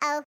Uh-oh.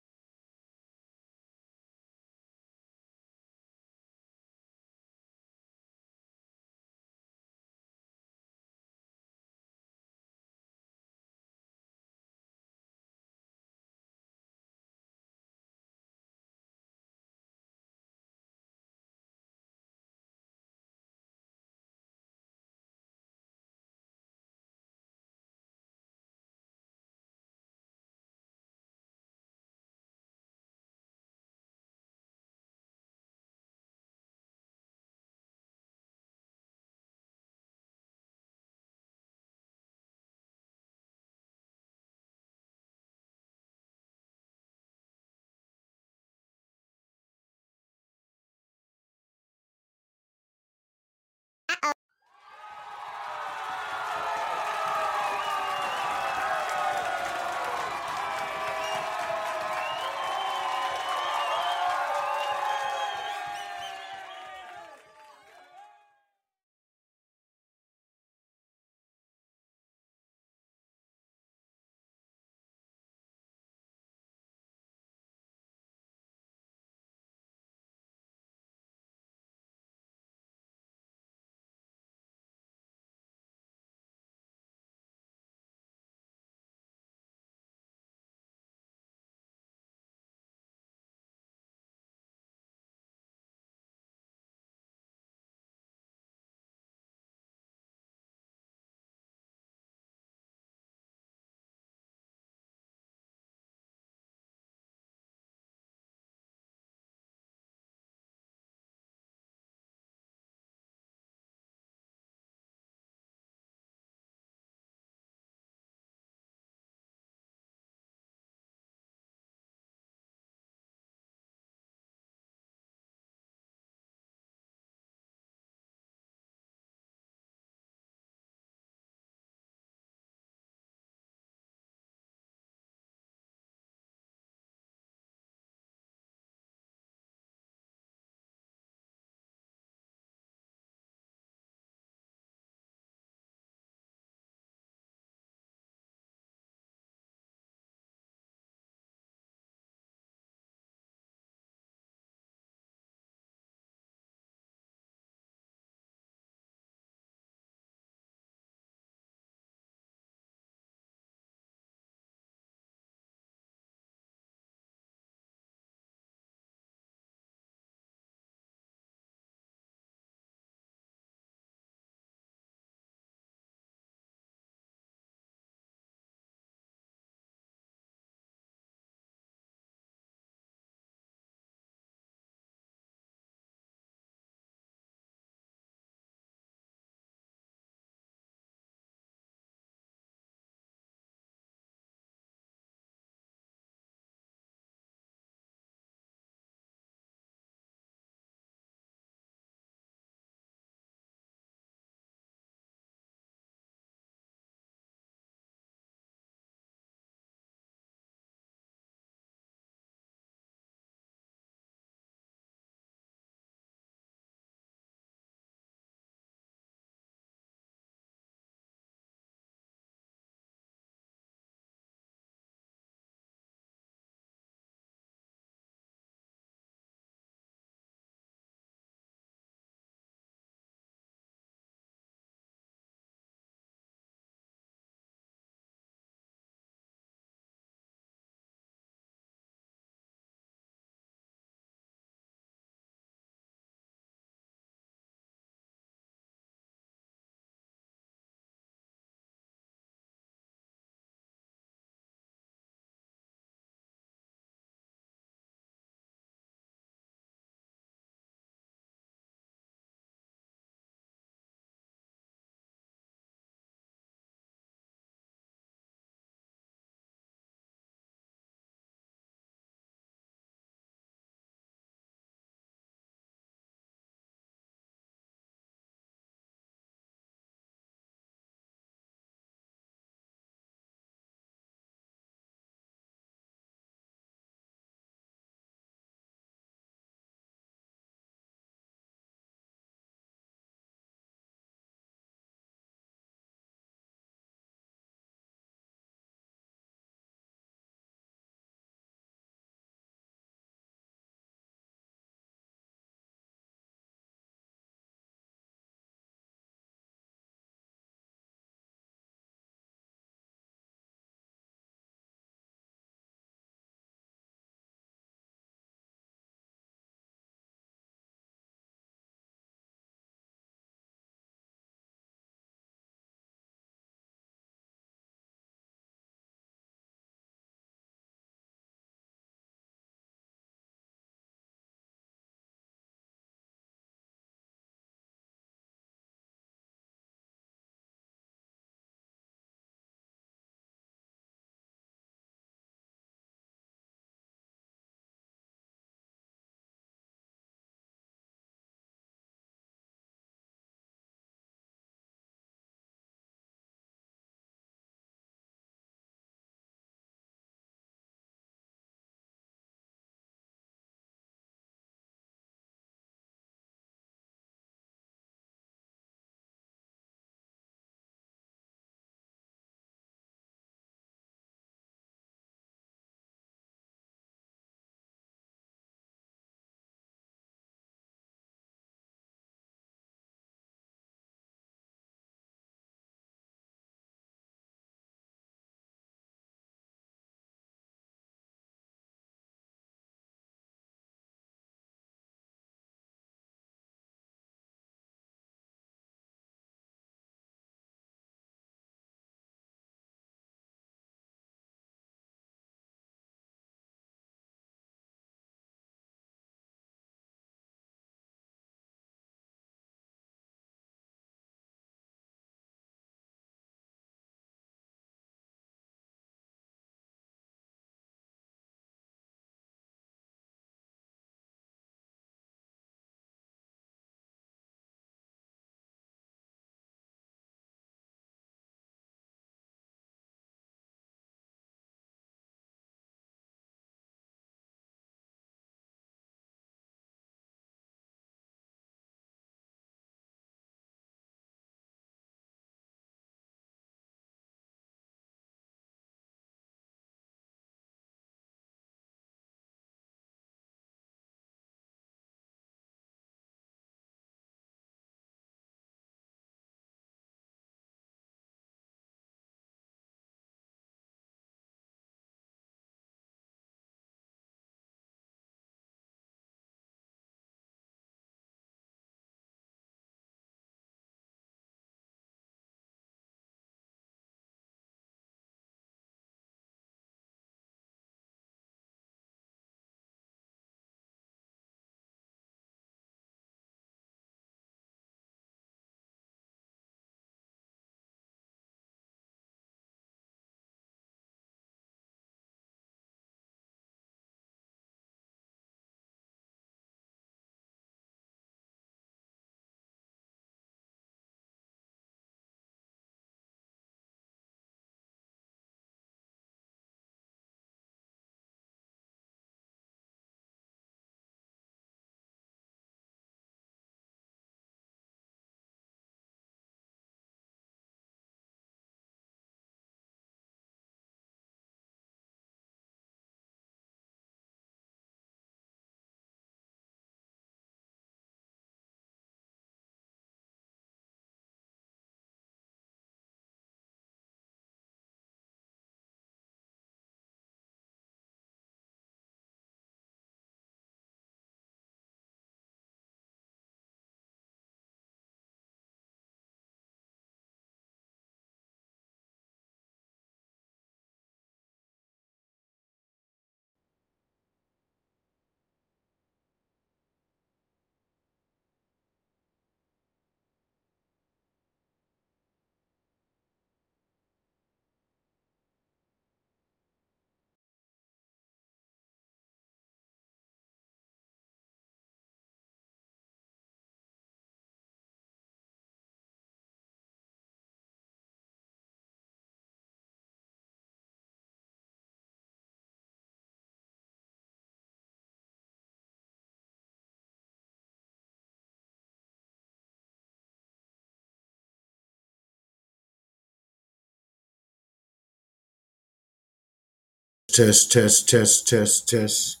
Test, test, test, test, test.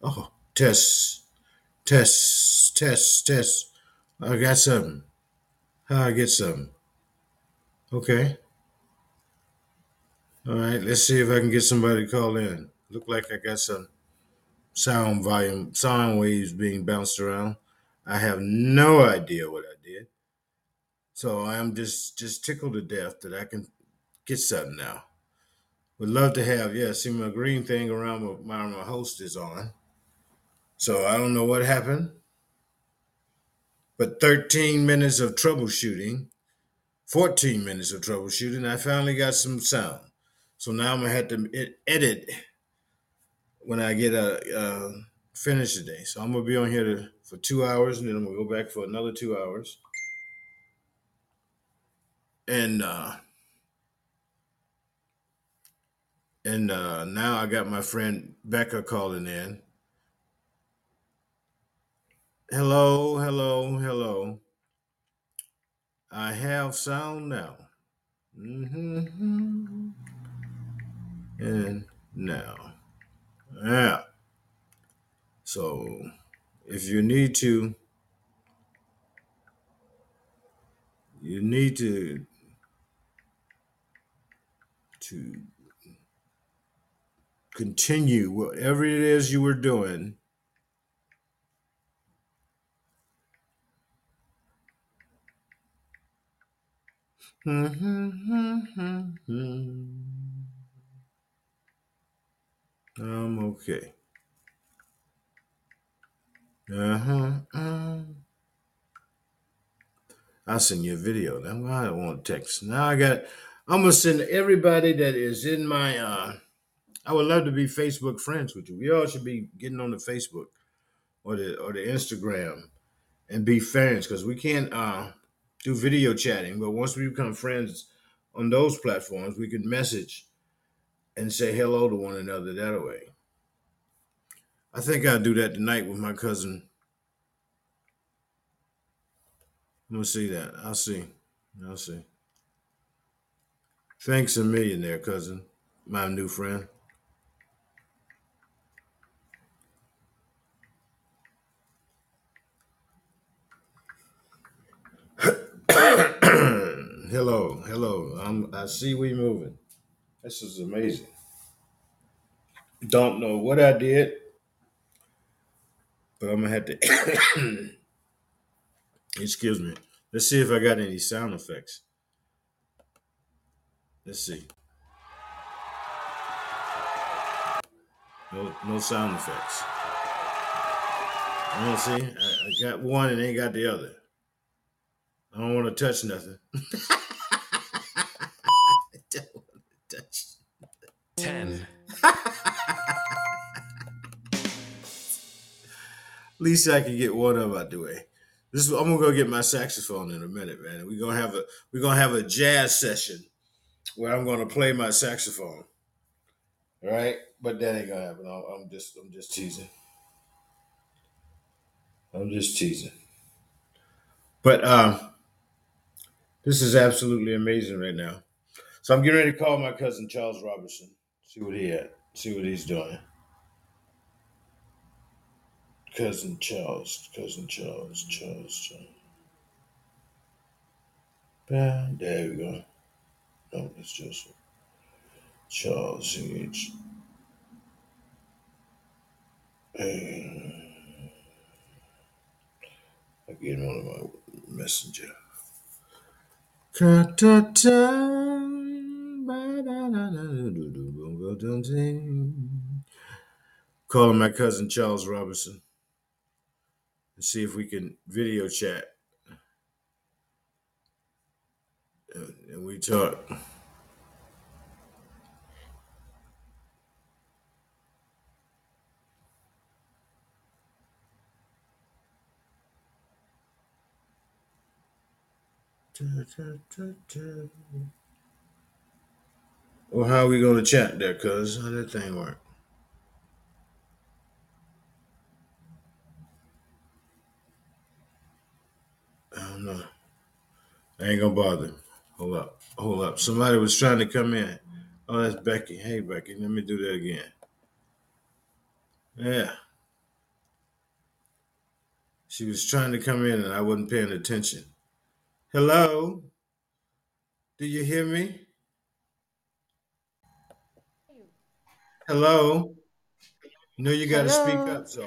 Oh, test, test, test, test. I got something. How I get something? Okay. All right. Let's see if I can get somebody to call in. Look like I got some sound volume, sound waves being bounced around. I have no idea what I did. So I'm just just tickled to death that I can get something now. Would love to have, yeah, see my green thing around my, my host is on. So I don't know what happened. But 13 minutes of troubleshooting, 14 minutes of troubleshooting, I finally got some sound. So now I'm gonna have to edit when I get a uh, finish today. So I'm gonna be on here to, for two hours, and then I'm gonna go back for another two hours. And uh, and uh, now I got my friend Becca calling in. Hello, hello, hello. I have sound now. Mm-hmm. And now. Yeah. So if you need to, you need to to continue whatever it is you were doing. I'm okay. Uh-huh. uh I'll send you a video. I don't want text. Now I got I'm gonna send everybody that is in my uh I would love to be Facebook friends with you. We all should be getting on the Facebook or the or the Instagram and be friends because we can't uh do video chatting, but once we become friends on those platforms, we can message and say hello to one another that way. I think I'll do that tonight with my cousin. Gonna see that. I'll see. I'll see. Thanks a million there, cousin, my new friend. hello, hello. I'm, I see we moving. This is amazing. Don't know what I did, but I'm gonna have to. Excuse me. Let's see if I got any sound effects. Let's see. No, no sound effects. You know, see, I, I got one and ain't got the other. I don't want to touch nothing. I don't want to touch. Ten. At least I can get one of them out the way. This is, I'm gonna go get my saxophone in a minute, man. We're gonna have a we're gonna have a jazz session where I'm gonna play my saxophone. All right, but that ain't gonna happen. I'm I'm just I'm just teasing. I'm just teasing. But um, this is absolutely amazing right now. So I'm getting ready to call my cousin Charles Robertson. See what he at. See what he's doing. Cousin Charles, cousin Charles, Charles, Charles. There we go. No, it's just Charles H. And I get him on my messenger. Calling my cousin Charles Robertson and see if we can video chat and we talk. Well, how are we gonna chat there, cuz? How that thing work? I don't know. I ain't gonna bother. Hold up. Hold up. Somebody was trying to come in. Oh, that's Becky. Hey, Becky, let me do that again. Yeah. She was trying to come in and I wasn't paying attention. Hello? Do you hear me? Hello? Know you got to speak Hello. up, so.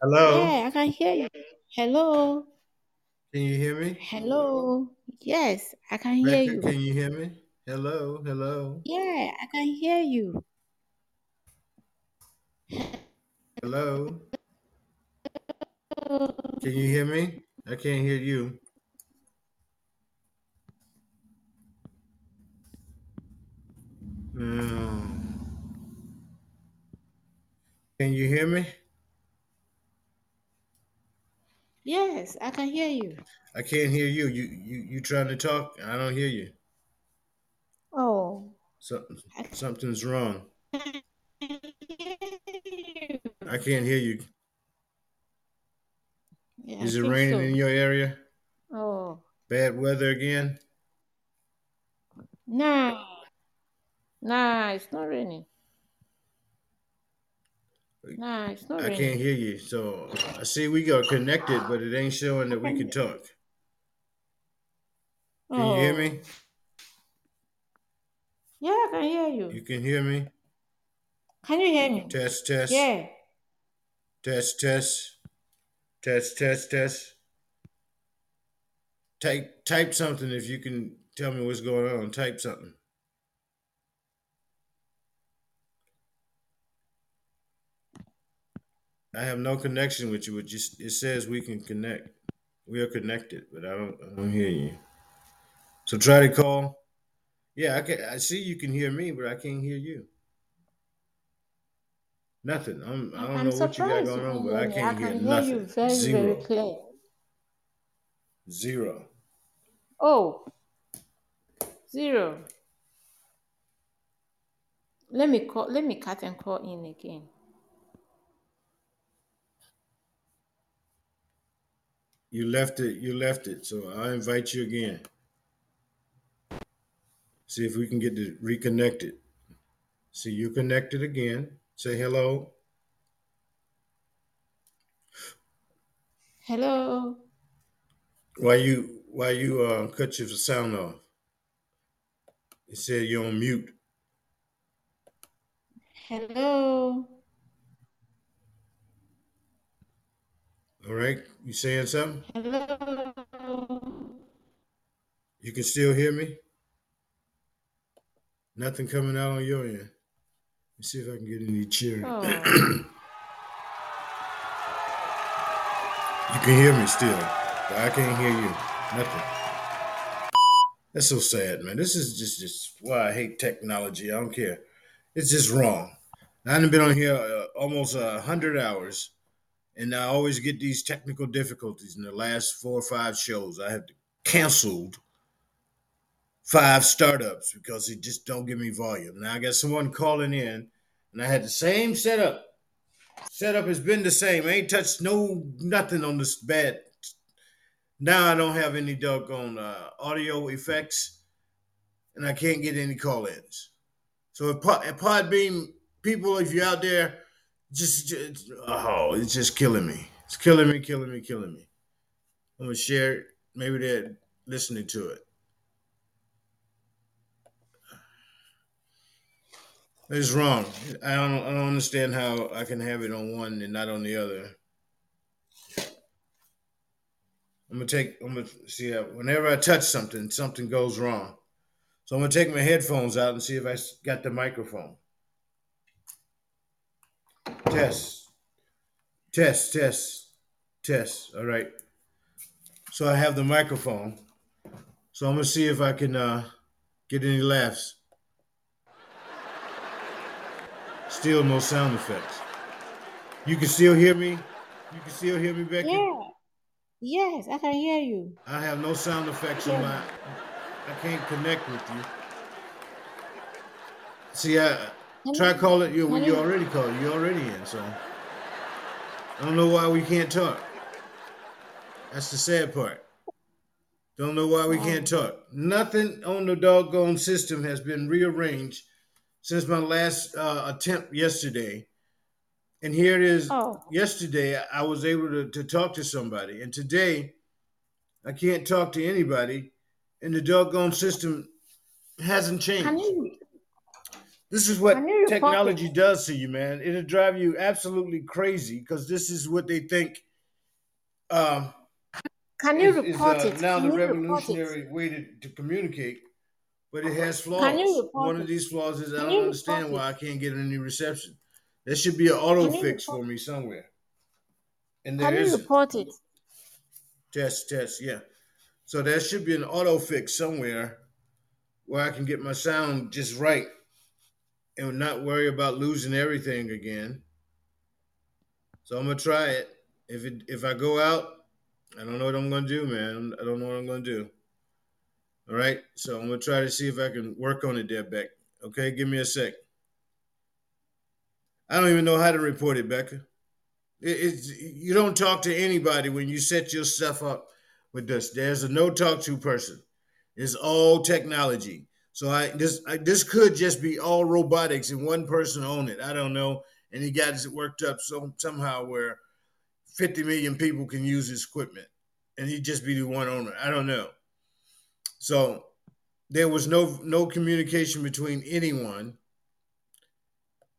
Hello? Yeah, I can hear you. Hello. Can you hear me? Hello. Yes, I can hear Becca, you. can you hear me? Hello? Hello? Yeah, I can hear you. Hello? Can you hear me? I can't hear you. No. Can you hear me? Yes, I can hear you. I can't hear you. You you you trying to talk? I don't hear you. Oh, Something something's wrong. can hear you. I can't hear you. Yeah, Is it raining so. in your area? Oh, Bad weather again? nah, nah, it's not raining. Nah, it's not I raining. can't hear you. So I see we got connected, but it ain't showing that we can talk. Can Oh, you hear me? Oh. yeah, I can hear You you. can hear me? Can you hear me? Test, test, Yeah. test, test, test, test, test. Type type something if you can tell me what's going on. Type something. I have no connection with you. It just it says we can connect. We are connected, but I don't I don't hear you. So try to call. Yeah, I can I see you can hear me, but I can't hear you. Nothing. I'm I I- don't I'm know what you got going on, but I can't hear can hear you nothing. very, very Zero. clear. Zero. Oh, zero. Let me call. Let me cut and call in again. You left it. You left it. So I invite you again. See if we can get to reconnect it reconnected. See you connected again. Say hello. Hello. Why you why you uh cut your sound off? It said you're on mute. Hello. All right. You saying something? Hello. You can still hear me? Nothing coming out on your end. Let me see if I can get any cheering. Oh, You can hear me still, but I can't hear you. Nothing. That's so sad, man. This is just just why I hate technology. I don't care. It's just wrong. I haven't been on here uh, almost a hundred hours, and I always get these technical difficulties. In the last four or five shows, I have canceled five startups because it just don't give me volume. Now I got someone calling in, and I had the same setup. Setup has been the same. I ain't touched no nothing on this bed. Now I don't have any doggone uh, audio effects, and I can't get any call-ins. So if, Pod, Podbean people, if you're out there, just, just oh, it's just killing me. It's killing me, killing me, killing me. I'm gonna share. Maybe they're listening to it. It's wrong. I don't. I don't understand how I can have it on one and not on the other. I'm gonna take. I'm gonna see. Whenever I touch something, something goes wrong. So I'm gonna take my headphones out and see if I got the microphone. Test, test, test, test. All right. So I have the microphone. So I'm gonna see if I can uh, get any laughs. Still no sound effects. You can still hear me. You can still hear me, Becky. yeah. Yes, I can hear you. I have no sound effects on my. I can't connect with you. See, I Try you- calling you. You you- already called. You already in. So I don't know why we can't talk. That's the sad part. Don't know why we can't talk. Nothing on the doggone system has been rearranged since my last uh, attempt yesterday. And here it is. Oh. Yesterday, I was able to, to talk to somebody. And today, I can't talk to anybody. And the doggone system hasn't changed. Can you This is what Can you technology does to you, man. It'll drive you absolutely crazy because this is what they think um, can you is, is, report uh, it? now Can the you it? revolutionary way to, to communicate, but it has flaws. Can you report One of these flaws is I don't understand why I can't get any reception. There should be an auto fix for me somewhere. And Can there you isn't. report it? Test, test, yeah. So there should be an auto fix somewhere where I can get my sound just right and not worry about losing everything again. So I'm gonna try it. If it if I go out, I don't know what I'm gonna do, man. I don't know what I'm gonna do. All right. So I'm gonna try to see if I can work on it there, Beck. Okay, give me a sec. I don't even know how to report it, Becca. It, it's you don't talk to anybody when you set your stuff up with this. There's a no talk to person. It's all technology. So I this I, this could just be all robotics and one person own it. I don't know. And he got it worked up so somehow where 50 million people can use his equipment, and he'd just be the one owner. I don't know. So there was no no communication between anyone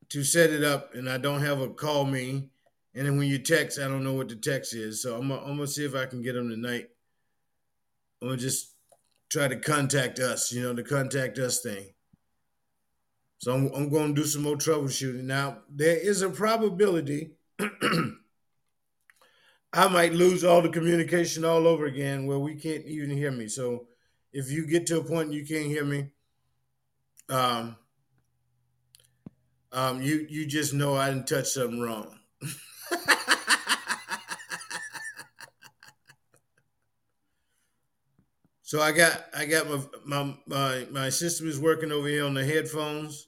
to set it up, and I don't have a call me. And then when you text, I don't know what the text is. So I'm I'm gonna see if I can get him tonight. I'm gonna just try to contact us, you know, the contact us thing. So I'm, I'm going to do some more troubleshooting. Now, there is a probability I might lose all the communication all over again where we can't even hear me. So if you get to a point you can't hear me, um, um, you you just know I didn't touch something wrong. So I got I got my my my my system is working over here on the headphones,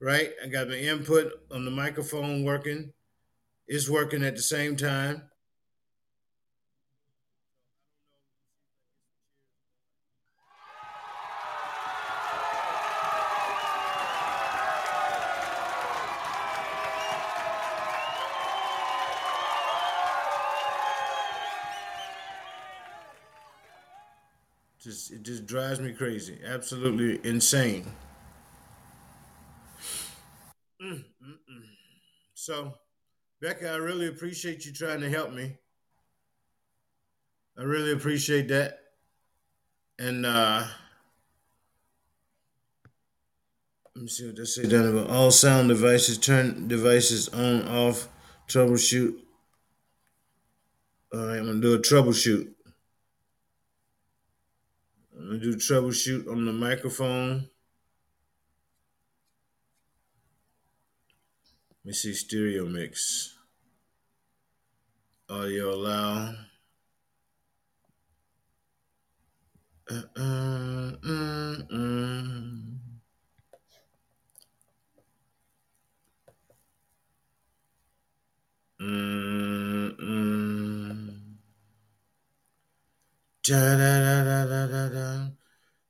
right? I got my input on the microphone working. It's working at the same time. It just drives me crazy. Absolutely insane. So, Becca, I really appreciate you trying to help me. I really appreciate that. And uh let me see what they say down about all sound devices turn devices on off troubleshoot. All right, I'm gonna do a troubleshoot. I'm gonna do troubleshoot on the microphone. Let me see stereo mix. Audio allow. Uh, uh, mm, mm. Mm, mm.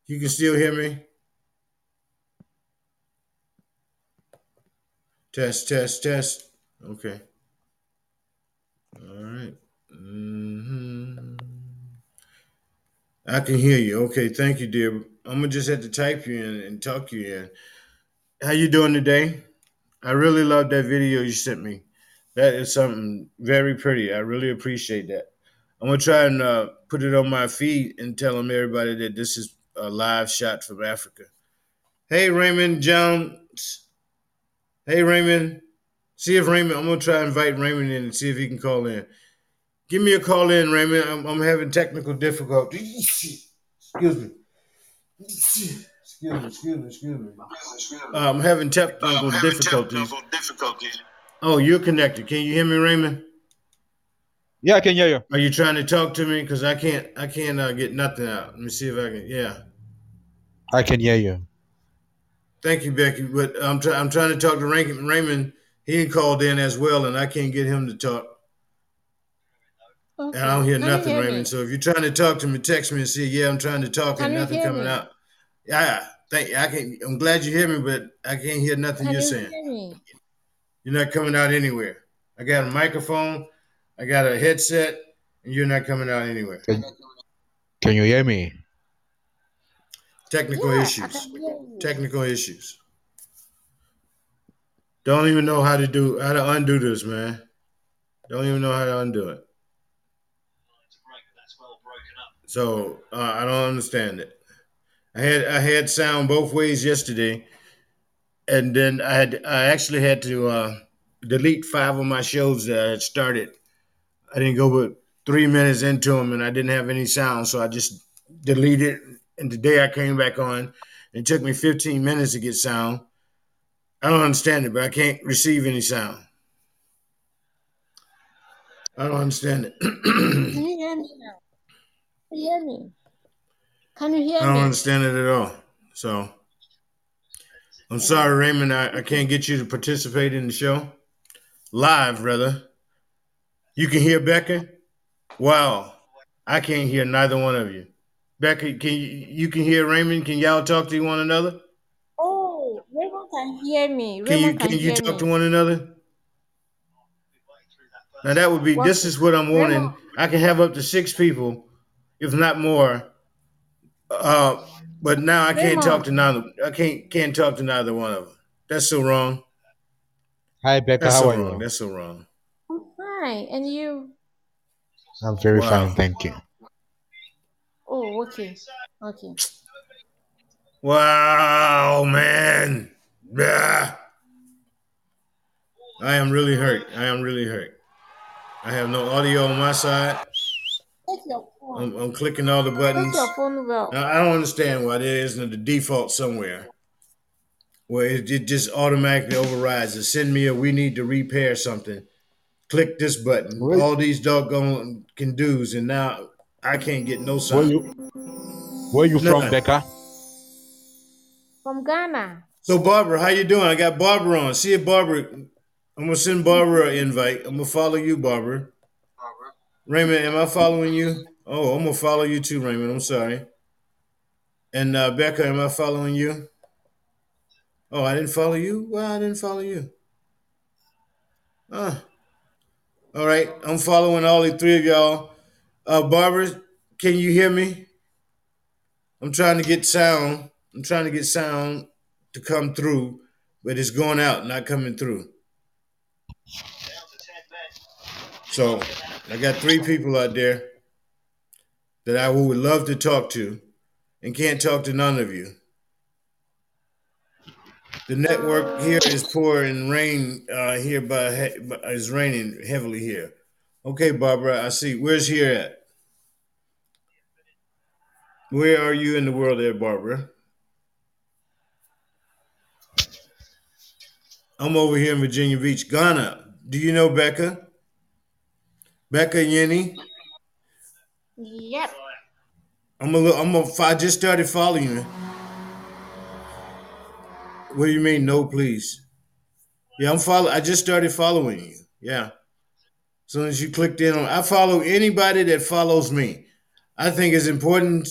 You can still hear me? Test, test, test. Okay. All right. hmm I can hear you. Okay, thank you, dear. I'm gonna just have to type you in and talk you in. How you doing today? I really love that video you sent me. That is something very pretty. I really appreciate that. I'm gonna try and uh, put it on my feed and tell them everybody that this is a live shot from Africa. Hey, Raymond Jones. Hey, Raymond. See if Raymond. I'm gonna try and invite Raymond in and see if he can call in. Give me a call in, Raymond. I'm, I'm having technical difficulties. Excuse me. Excuse me. Excuse me. Excuse me. Uh, I'm having technical difficulties. Oh, you're connected. Can you hear me, Raymond? Yeah, I can hear you. Are you trying to talk to me? Because I can't. I can't uh, get nothing out. Let me see if I can. Yeah. I can hear you. Thank you, Becky. But I'm trying. I'm trying to talk to Raymond. Raymond. He called in as well, and I can't get him to talk. Okay. And I don't hear Can nothing, hear Raymond. me? So if you're trying to talk to me, text me and say, "Yeah, I'm trying to talk," Can and nothing coming me? out. Yeah, thank. you. I can. I'm glad you hear me, but I can't hear nothing Can you're you saying. hear me? You're not coming out anywhere. I got a microphone, I got a headset, and you're not coming out anywhere. Can, can you hear me? Technical Yeah, issues. can hear you. Technical issues. Don't even know how to do how to undo this, man. Don't even know how to undo it. So uh, I don't understand it. I had I had sound both ways yesterday, and then I had I actually had to uh, delete five of my shows that I had started. I didn't go but three minutes into them, and I didn't have any sound, so I just deleted. And today I came back on. It took me 15 minutes to get sound. I don't understand it, but I can't receive any sound. I don't understand it. Can you hear me now? Can you hear me? Can you hear me? I don't me? understand it at all. So I'm sorry, Raymond. I, I can't get you to participate in the show live, brother. You can hear Becca. Wow, I can't hear neither one of you. Becca, can you you can hear Raymond? Can y'all talk to one another? Oh, Raymond can hear me. Raymond Can you Raymond can, can you hear talk me. to one another? Now that would be. What- This is what I'm wanting. Raymond. I can have up to six people, if not more. Uh, but now I can't talk to neither. I can't can't talk to neither one of them. That's so wrong. Hi, Becca. That's how so are wrong. you? That's so wrong. I'm fine. And you? I'm very Wow. fine, thank you. Oh, okay. Okay. Wow, man. Yeah. I am really hurt. I am really hurt. I have no audio on my side. Take your phone. I'm, I'm clicking all the Take buttons. your phone well. Now, I don't understand why there isn't a default somewhere where it, it just automatically overrides it. Send me a we need to repair something. Click this button. Where- All these doggone can do's, and now I can't get no Where you Where you from, Becca? From Ghana. So Barbara, how you doing? I got Barbara on. See if Barbara. I'm gonna send Barbara an invite. I'm gonna follow you, Barbara. Raymond, am I following you? Oh, I'm gonna follow you too, Raymond. I'm sorry. And uh, Becca, am I following you? Oh, I didn't follow you. Well, I didn't follow you. Ah. All right, I'm following all the three of y'all. Uh, Barbara, can you hear me? I'm trying to get sound. I'm trying to get sound to come through, but it's going out, not coming through. So I got three people out there that I would love to talk to and can't talk to none of you. The network here is poor and rain uh, here by- is raining heavily here. Okay, Barbara, I see. Where's here at? Where are you in the world there, Barbara? I'm over here in Virginia Beach, Ghana. Do you know Becca? Becca Yenny? Yep. I'm a little, I'm a, I just started following you. What do you mean, no, please? Yeah, I'm follow. I just started following you. Yeah. As soon as you clicked in on, I follow anybody that follows me. I think it's important.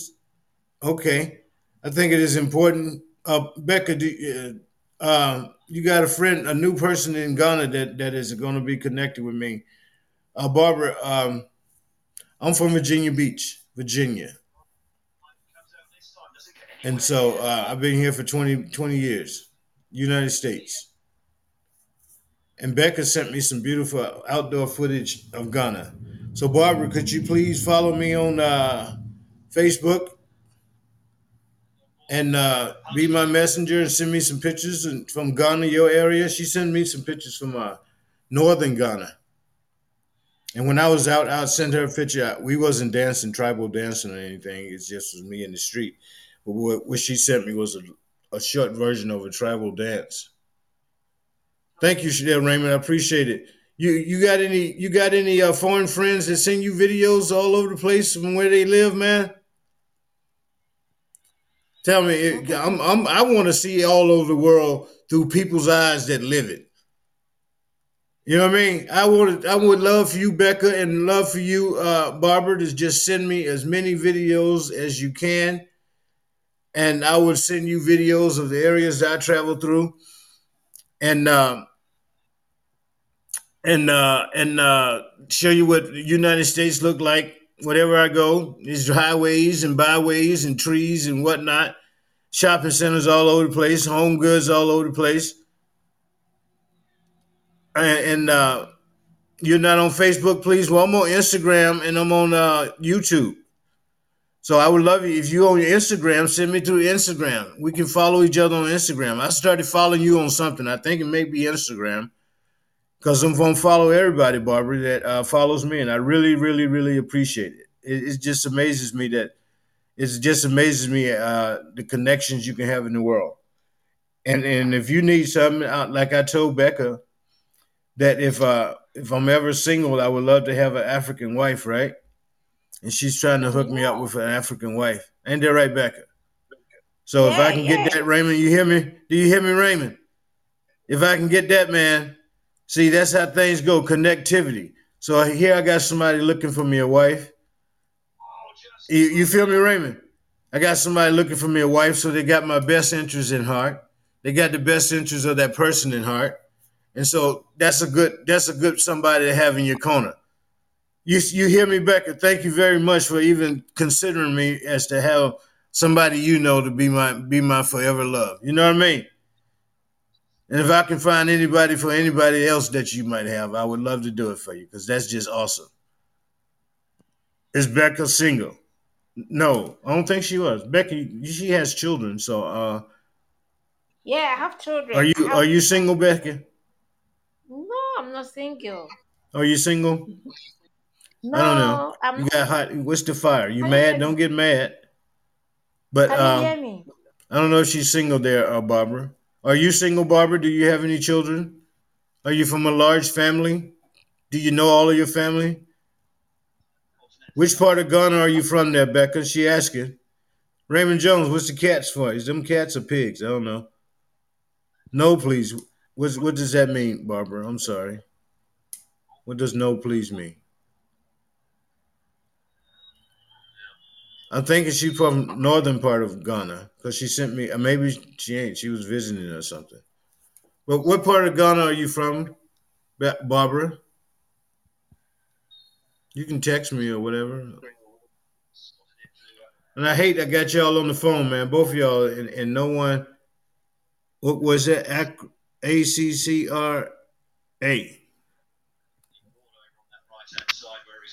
Okay, I think it is important. Uh, Becca, do, uh, uh, you got a friend, a new person in Ghana that that is going to be connected with me. Uh, Barbara, um, I'm from Virginia Beach, Virginia. And so uh, I've been here for 20, 20 years, United States. And Becca sent me some beautiful outdoor footage of Ghana. So, Barbara, could you please follow me on uh, Facebook and uh, be my messenger and send me some pictures from Ghana, your area? She sent me some pictures from uh, northern Ghana. And when I was out, I sent her a picture. We wasn't dancing, tribal dancing or anything. It just was me in the street. But what she sent me was a, a short version of a tribal dance. Thank you, Chanel Raymond. I appreciate it. You you got any you got any uh, foreign friends that send you videos all over the place from where they live, man? Tell me, I'm, I'm I want to see all over the world through people's eyes that live it. You know what I mean? I would I would love for you, Becca, and love for you, uh, Barbara, to just send me as many videos as you can. And I would send you videos of the areas that I travel through. And uh, and uh, and uh, show you what the United States look like wherever I go. These highways and byways and trees and whatnot, shopping centers all over the place, home goods all over the place. And, and uh, you're not on Facebook, please. Well, I'm on Instagram and I'm on uh, YouTube. So I would love you if you on your Instagram, send me through Instagram. We can follow each other on Instagram. I started following you on something. I think it may be Instagram because I'm to follow everybody, Barbara, that uh, follows me, and I really, really, really appreciate it. It, it just amazes me that it just amazes me uh, the connections you can have in the world. And and if you need something, like I told Becca, that if uh, if I'm ever single, I would love to have an African wife, right? And she's trying to hook me up with an African wife. Ain't that right, Becca? So if I can yeah. get that, Raymond, you hear me? Do you hear me, Raymond? If I can get that, man, see, that's how things go. Connectivity. So here I got somebody looking for me a wife. You, you feel me, Raymond? I got somebody looking for me a wife, so they got my best interest in heart. They got the best interest of that person in heart, and so that's a good that's a good somebody to have in your corner. You you hear me, Becca? Thank you very much for even considering me as to have somebody you know to be my be my forever love. You know what I mean? And if I can find anybody for anybody else that you might have, I would love to do it for you because that's just awesome. Is Becca single? No, I don't think she was. Becky, she has children, so uh, Yeah, I have children. are you have- are you single, Becky? No, I'm not single. Are you single? No, I don't know. I'm You not. got hot. What's the fire? You you mad? Don't get mad. But um. I don't know if she's single there, uh, Barbara. Are you single, Barbara? Do you have any children? Are you from a large family? Do you know all of your family? Which part of Ghana are you from there, Becca? She asking. Raymond Jones, what's the cats for? Is them cats or pigs? I don't know. No, please. What's, what does that mean, Barbara? I'm sorry. What does no, please mean? I'm thinking she's from northern part of Ghana because she sent me. uh, Maybe she ain't. She was visiting or something. But what part of Ghana are you from, Barbara? You can text me or whatever. And I hate I got y'all on the phone, man. Both of y'all and, and no one. What was it? A C C R A.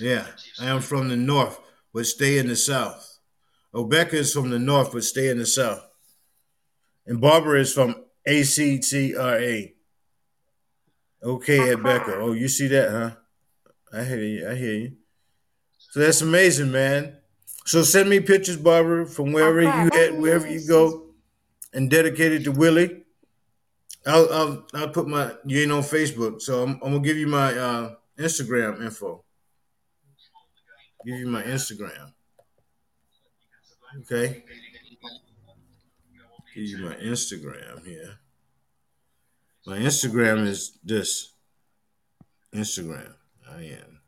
Yeah, I am from the north, but stay in the south. Obeka is from the north, but stay in the south. And Barbara is from Accra. Okay, at Becca. Oh, you see that, huh? I hear you. I hear you. So that's amazing, man. So send me pictures, Barbara, from wherever you at, wherever you go, and dedicate it to Willie. I'll I'll, I'll put my you ain't on Facebook, so I'm, I'm gonna give you my uh, Instagram info. Give you my Instagram. Okay. Give you my Instagram here. My Instagram is this. Instagram. I am.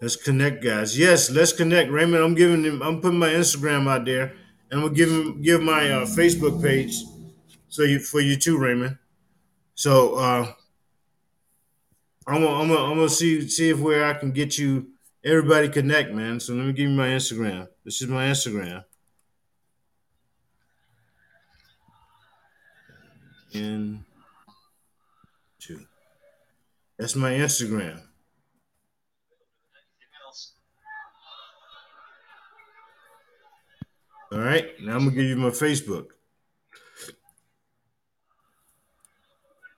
Let's connect, guys. Yes, let's connect. Raymond, I'm giving him. I'm putting my Instagram out there, and gonna give him give my uh, Facebook page. So you for you too, Raymond. So uh, I'm gonna, I'm gonna, see see if where I can get you everybody connect, man. So let me give you my Instagram. This is my Instagram. In two. That's my Instagram. All right. Now I'm gonna give you my Facebook.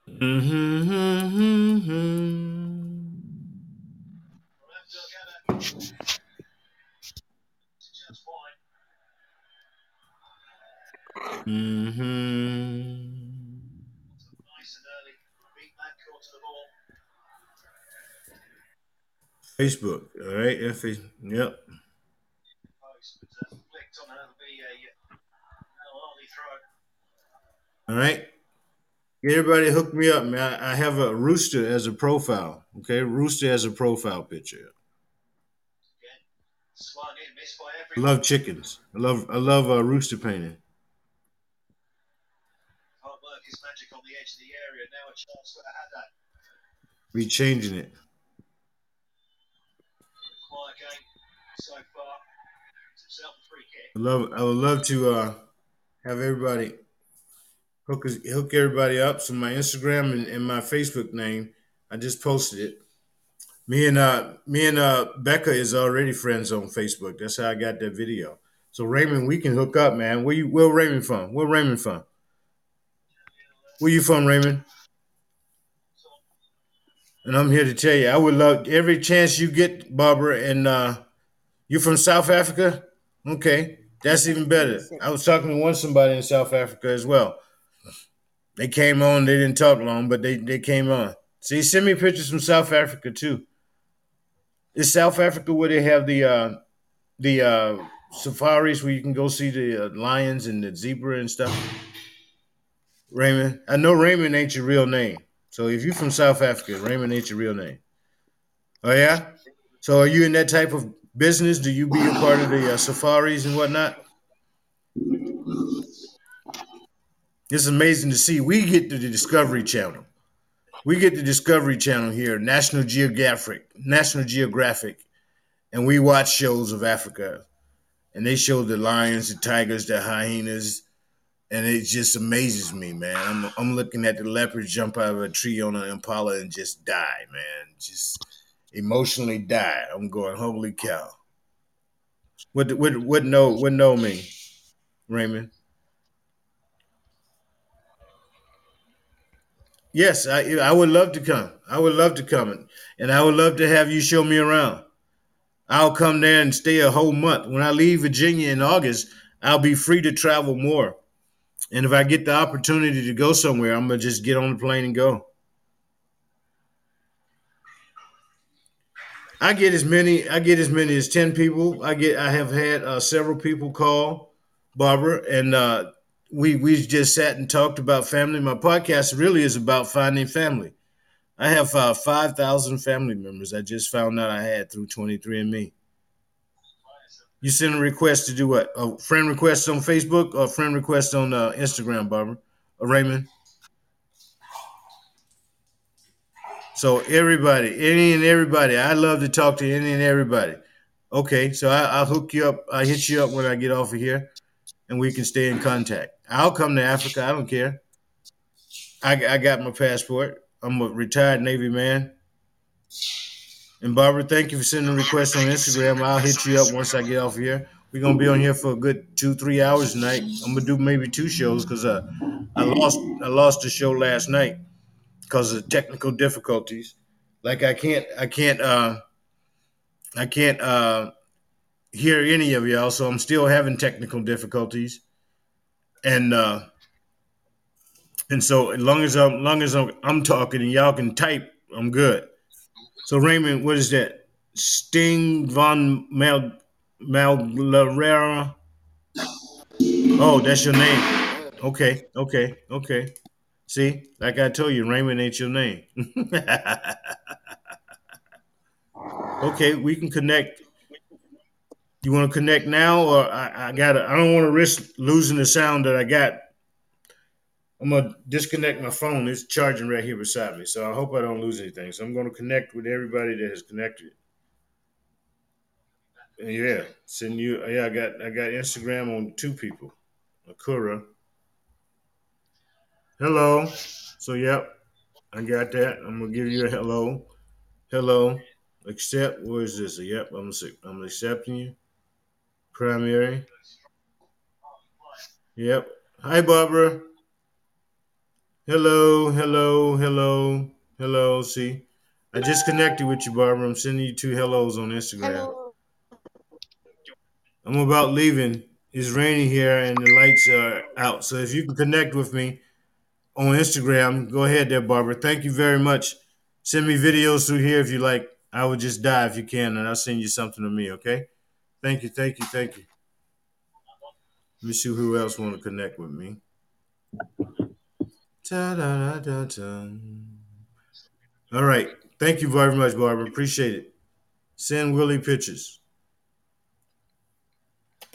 Mm-hmm. Mm-hmm. Facebook. All right. Yeah, face- Yep. All right. Everybody hook me up, man. I have a rooster as a profile. Okay, rooster as a profile picture. I love chickens. I love I love uh, rooster painting. Be changing it. I love I would love to uh, have everybody hook hook everybody up. So my Instagram and, and my Facebook name, I just posted it. Me and uh me and uh Becca is already friends on Facebook. That's how I got that video. So Raymond, we can hook up, man. Where you where Raymond from? Where Raymond from? Where you from, Raymond? And I'm here to tell you, I would love every chance you get, Barbara. And uh, you from South Africa? Okay, that's even better. I was talking to one somebody in South Africa as well. They came on. They didn't talk long, but they they came on. See, send me pictures from South Africa too. Is South Africa where they have the uh, the uh, safaris where you can go see the uh, lions and the zebra and stuff? Raymond, I know Raymond ain't your real name. So if you're from South Africa, Raymond ain't your real name. Oh yeah. So are you in that type of business? Do you be a part of the uh, safaris and whatnot? It's amazing to see. We get to the Discovery Channel. We get the Discovery Channel here, National Geographic, National Geographic, and we watch shows of Africa. And they show the lions, the tigers, the hyenas, and it just amazes me, man. I'm I'm looking at the leopard jump out of a tree on an impala and just die, man. Just emotionally die. I'm going, holy cow. What what what no what no mean, Raymond? Yes, I I would love to come. I would love to come, and I would love to have you show me around. I'll come there and stay a whole month. When I leave Virginia in August, I'll be free to travel more. And if I get the opportunity to go somewhere, I'm gonna just get on the plane and go. I get as many. I get as many as ten people. I get. I have had uh, several people call Barbara, and uh, we we just sat and talked about family. My podcast really is about finding family. I have uh, five thousand family members. I just found out I had through Twenty Three and Me. You send a request to do what? A friend request on Facebook or a friend request on uh, Instagram, Barbara or Raymond. So everybody, any and everybody, I love to talk to any and everybody. Okay, so I, I'll hook you up. I hit you up when I get off of here, and we can stay in contact. I'll come to Africa. I don't care. I, I got my passport. I'm a retired Navy man. And Barbara, thank you for sending a request on Instagram. I'll hit you up once I get off here. We're gonna be on here for a good two, three hours tonight. I'm gonna do maybe two shows because uh, I lost I lost the show last night because of technical difficulties. Like I can't I can't uh I can't uh hear any of y'all, so I'm still having technical difficulties. And uh and so as long as I'm long as I'm, I'm talking and y'all can type, I'm good. So Raymond, what is that? Sting von Mal Mallarera. Oh, that's your name. Okay, okay, okay. See, like I told you, Raymond ain't your name. okay, we can connect. You want to connect now, or I, I gotta? I don't want to risk losing the sound that I got. I'm gonna disconnect my phone. It's charging right here beside me, so I hope I don't lose anything. So I'm gonna connect with everybody that has connected. And yeah, send you. Yeah, I got I got Instagram on two people, Akura. Hello. So yep, I got that. I'm gonna give you a hello. Hello. Accept. What is this? Yep, I'm I'm accepting you. Primary. Yep. Hi, Barbara. Hello, hello, hello, hello. See, I just connected with you, Barbara. I'm sending you two hellos on Instagram. Hello. I'm about leaving. It's raining here and the lights are out. So if you can connect with me on Instagram, go ahead there, Barbara. Thank you very much. Send me videos through here if you like. I would just die if you can, and I'll send you something to me, okay? Thank you, thank you, thank you. Let me see who else want to connect with me. All right. Thank you very much, Barbara. Appreciate it. Send Willie pictures.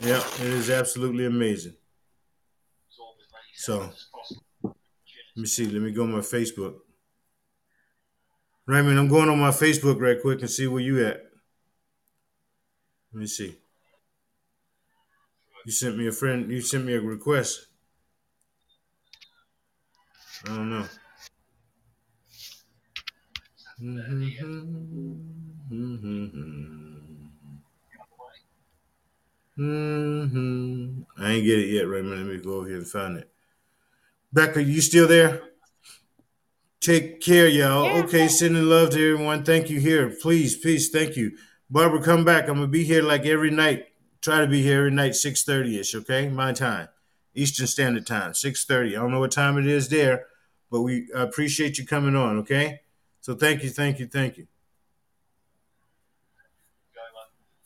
Yeah, it is absolutely amazing. So, let me see. Let me go on my Facebook. Raymond, I'm going on my Facebook right quick and see where you at. Let me see. You sent me a friend. You sent me a request. I don't know. hmm I ain't get it yet, Raymond. Let me go over here and find it. Becca, you still there? Take care, y'all. Yeah. Okay, sending love to everyone. Thank you here. Please, please, thank you. Barbara, come back. I'm gonna be here like every night. Try to be here every night, 6:30 ish, okay? My time. Eastern Standard Time, 6:30. I don't know what time it is there, but we appreciate you coming on, okay? So thank you, thank you, thank you.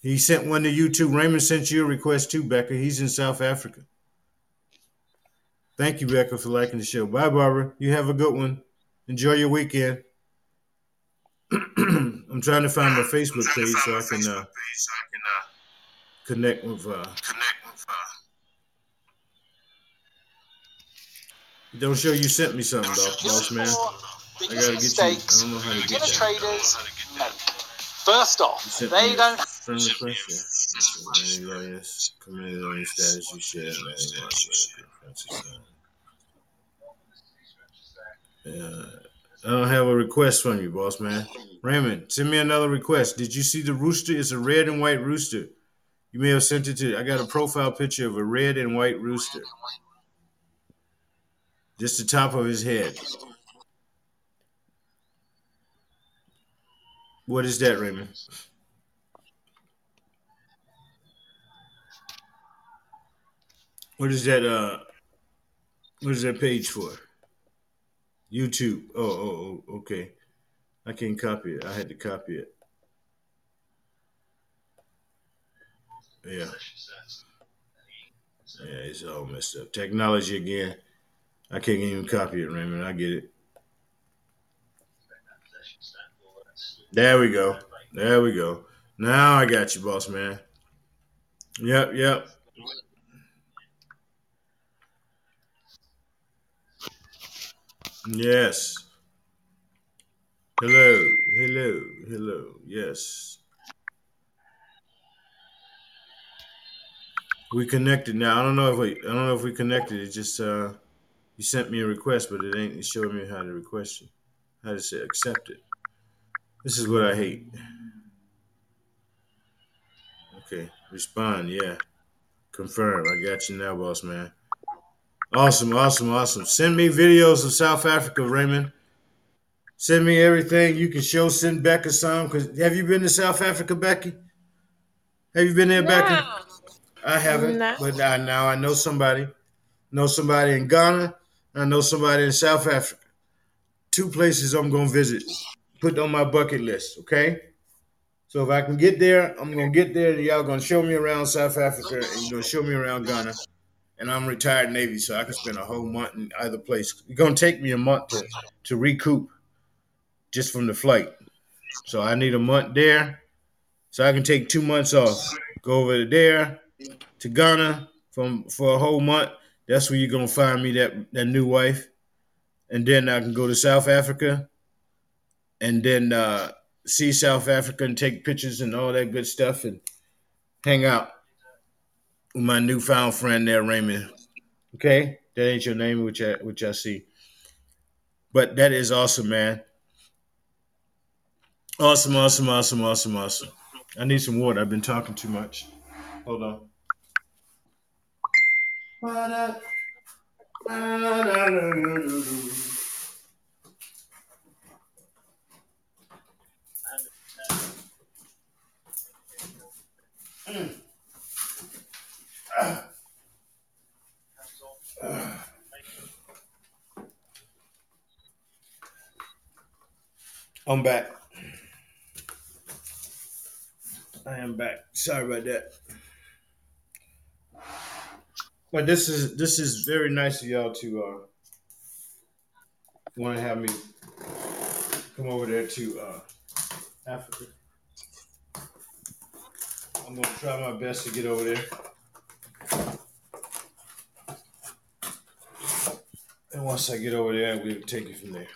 He sent one to you too. Raymond sent you a request too, Becca. He's in South Africa. Thank you, Becca, for liking the show. Bye, Barbara. You have a good one. Enjoy your weekend. I'm trying to find my Facebook page so I can uh, connect with. Uh, don't show you sent me something, though, boss man. I gotta get you. I don't know how to get beginner that. traders make. First off, You they don't friend request. Lawyers commented on status. You shared. Yeah. I don't have a request from you, boss man. Raymond, send me another request. Did you see the rooster? It's a red and white rooster. You may have sent it to. I got a profile picture of a red and white rooster. Just the top of his head. What is that, Raymond? What is that? Uh, what is that page for? YouTube. Oh, oh, oh, okay. I can't copy it. I had to copy it. Yeah. Yeah, it's all messed up. Technology again. I can't even copy it, Raymond. I get it. There we go. There we go. Now I got you, boss man. Yep, yep. Yes. Hello, hello, hello. Yes. We connected now. I don't know if we I don't know if we connected. It just uh you sent me a request, but it ain't showing me how to request you. How to say accept it. This is what I hate. Okay. Respond, yeah. Confirm. I got you now, boss man. Awesome, awesome, awesome. Send me videos of South Africa, Raymond. Send me everything you can show. Send Becca some. Cause have you been to South Africa, Becky? Have you been there, Becky? No. I haven't, No. but I, now I know somebody. Know somebody in Ghana. I know somebody in South Africa. Two places I'm gonna visit. Put on my bucket list. Okay. So if I can get there, I'm gonna get there. And y'all gonna show me around South Africa, and you're gonna show me around Ghana. And I'm retired Navy, so I can spend a whole month in either place. It's gonna take me a month to, to recoup just from the flight. So I need a month there, so I can take two months off. Go over there to Ghana from for a whole month. That's where you're gonna find me that that new wife, and then I can go to South Africa, and then uh, see South Africa and take pictures and all that good stuff, and hang out with my newfound friend there, Raymond. Okay, that ain't your name, which I which I see, but that is awesome, man. Awesome, awesome, awesome, awesome, awesome. I need some water. I've been talking too much. Hold on. I'm back. I am back. Sorry about that. But this is this is very nice of y'all to uh want to have me come over there to uh, Africa. I'm gonna try my best to get over there. And once I get over there, we'll take it from there.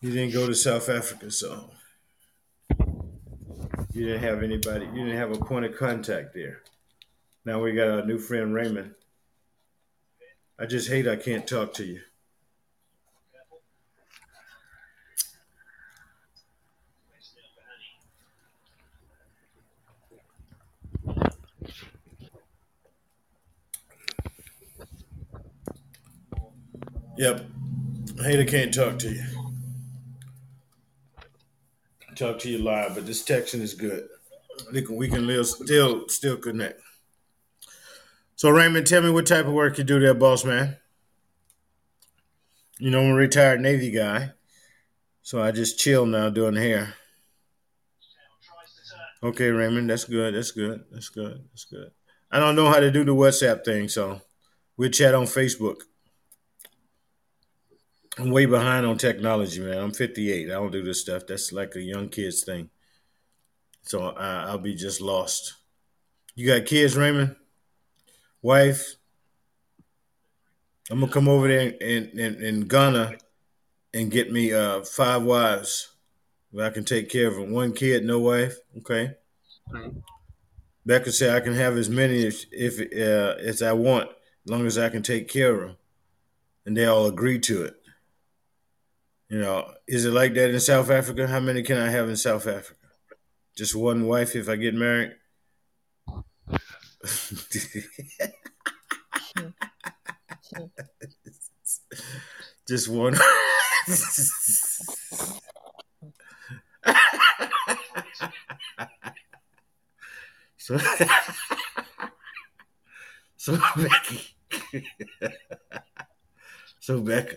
You didn't go to South Africa, so you didn't have anybody. You didn't have a point of contact there. Now we got our new friend Raymond. I just hate I can't talk to you. Yep. Hate I can't talk to you. Talk to you live, but this texting is good. We can we can live still still connect. So Raymond, tell me what type of work you do there, boss man. You know, I'm a retired Navy guy, so I just chill now doing hair. Okay, Raymond, that's good. That's good. That's good. That's good. I don't know how to do the WhatsApp thing, so we'll chat on Facebook. I'm way behind on technology, man. I'm 58. I don't do this stuff. That's like a young kid's thing. So I, I'll be just lost. You got kids, Raymond? Wife? I'm gonna come over there in, in, in Ghana and get me uh, five wives where I can take care of them. One kid, no wife. Okay. Becca said I can have as many as if uh, as I want, as long as I can take care of them, and they all agree to it. You know, is it like that in South Africa? How many can I have in South Africa? Just one wife if I get married? Just one. so, so Becky. so Becca.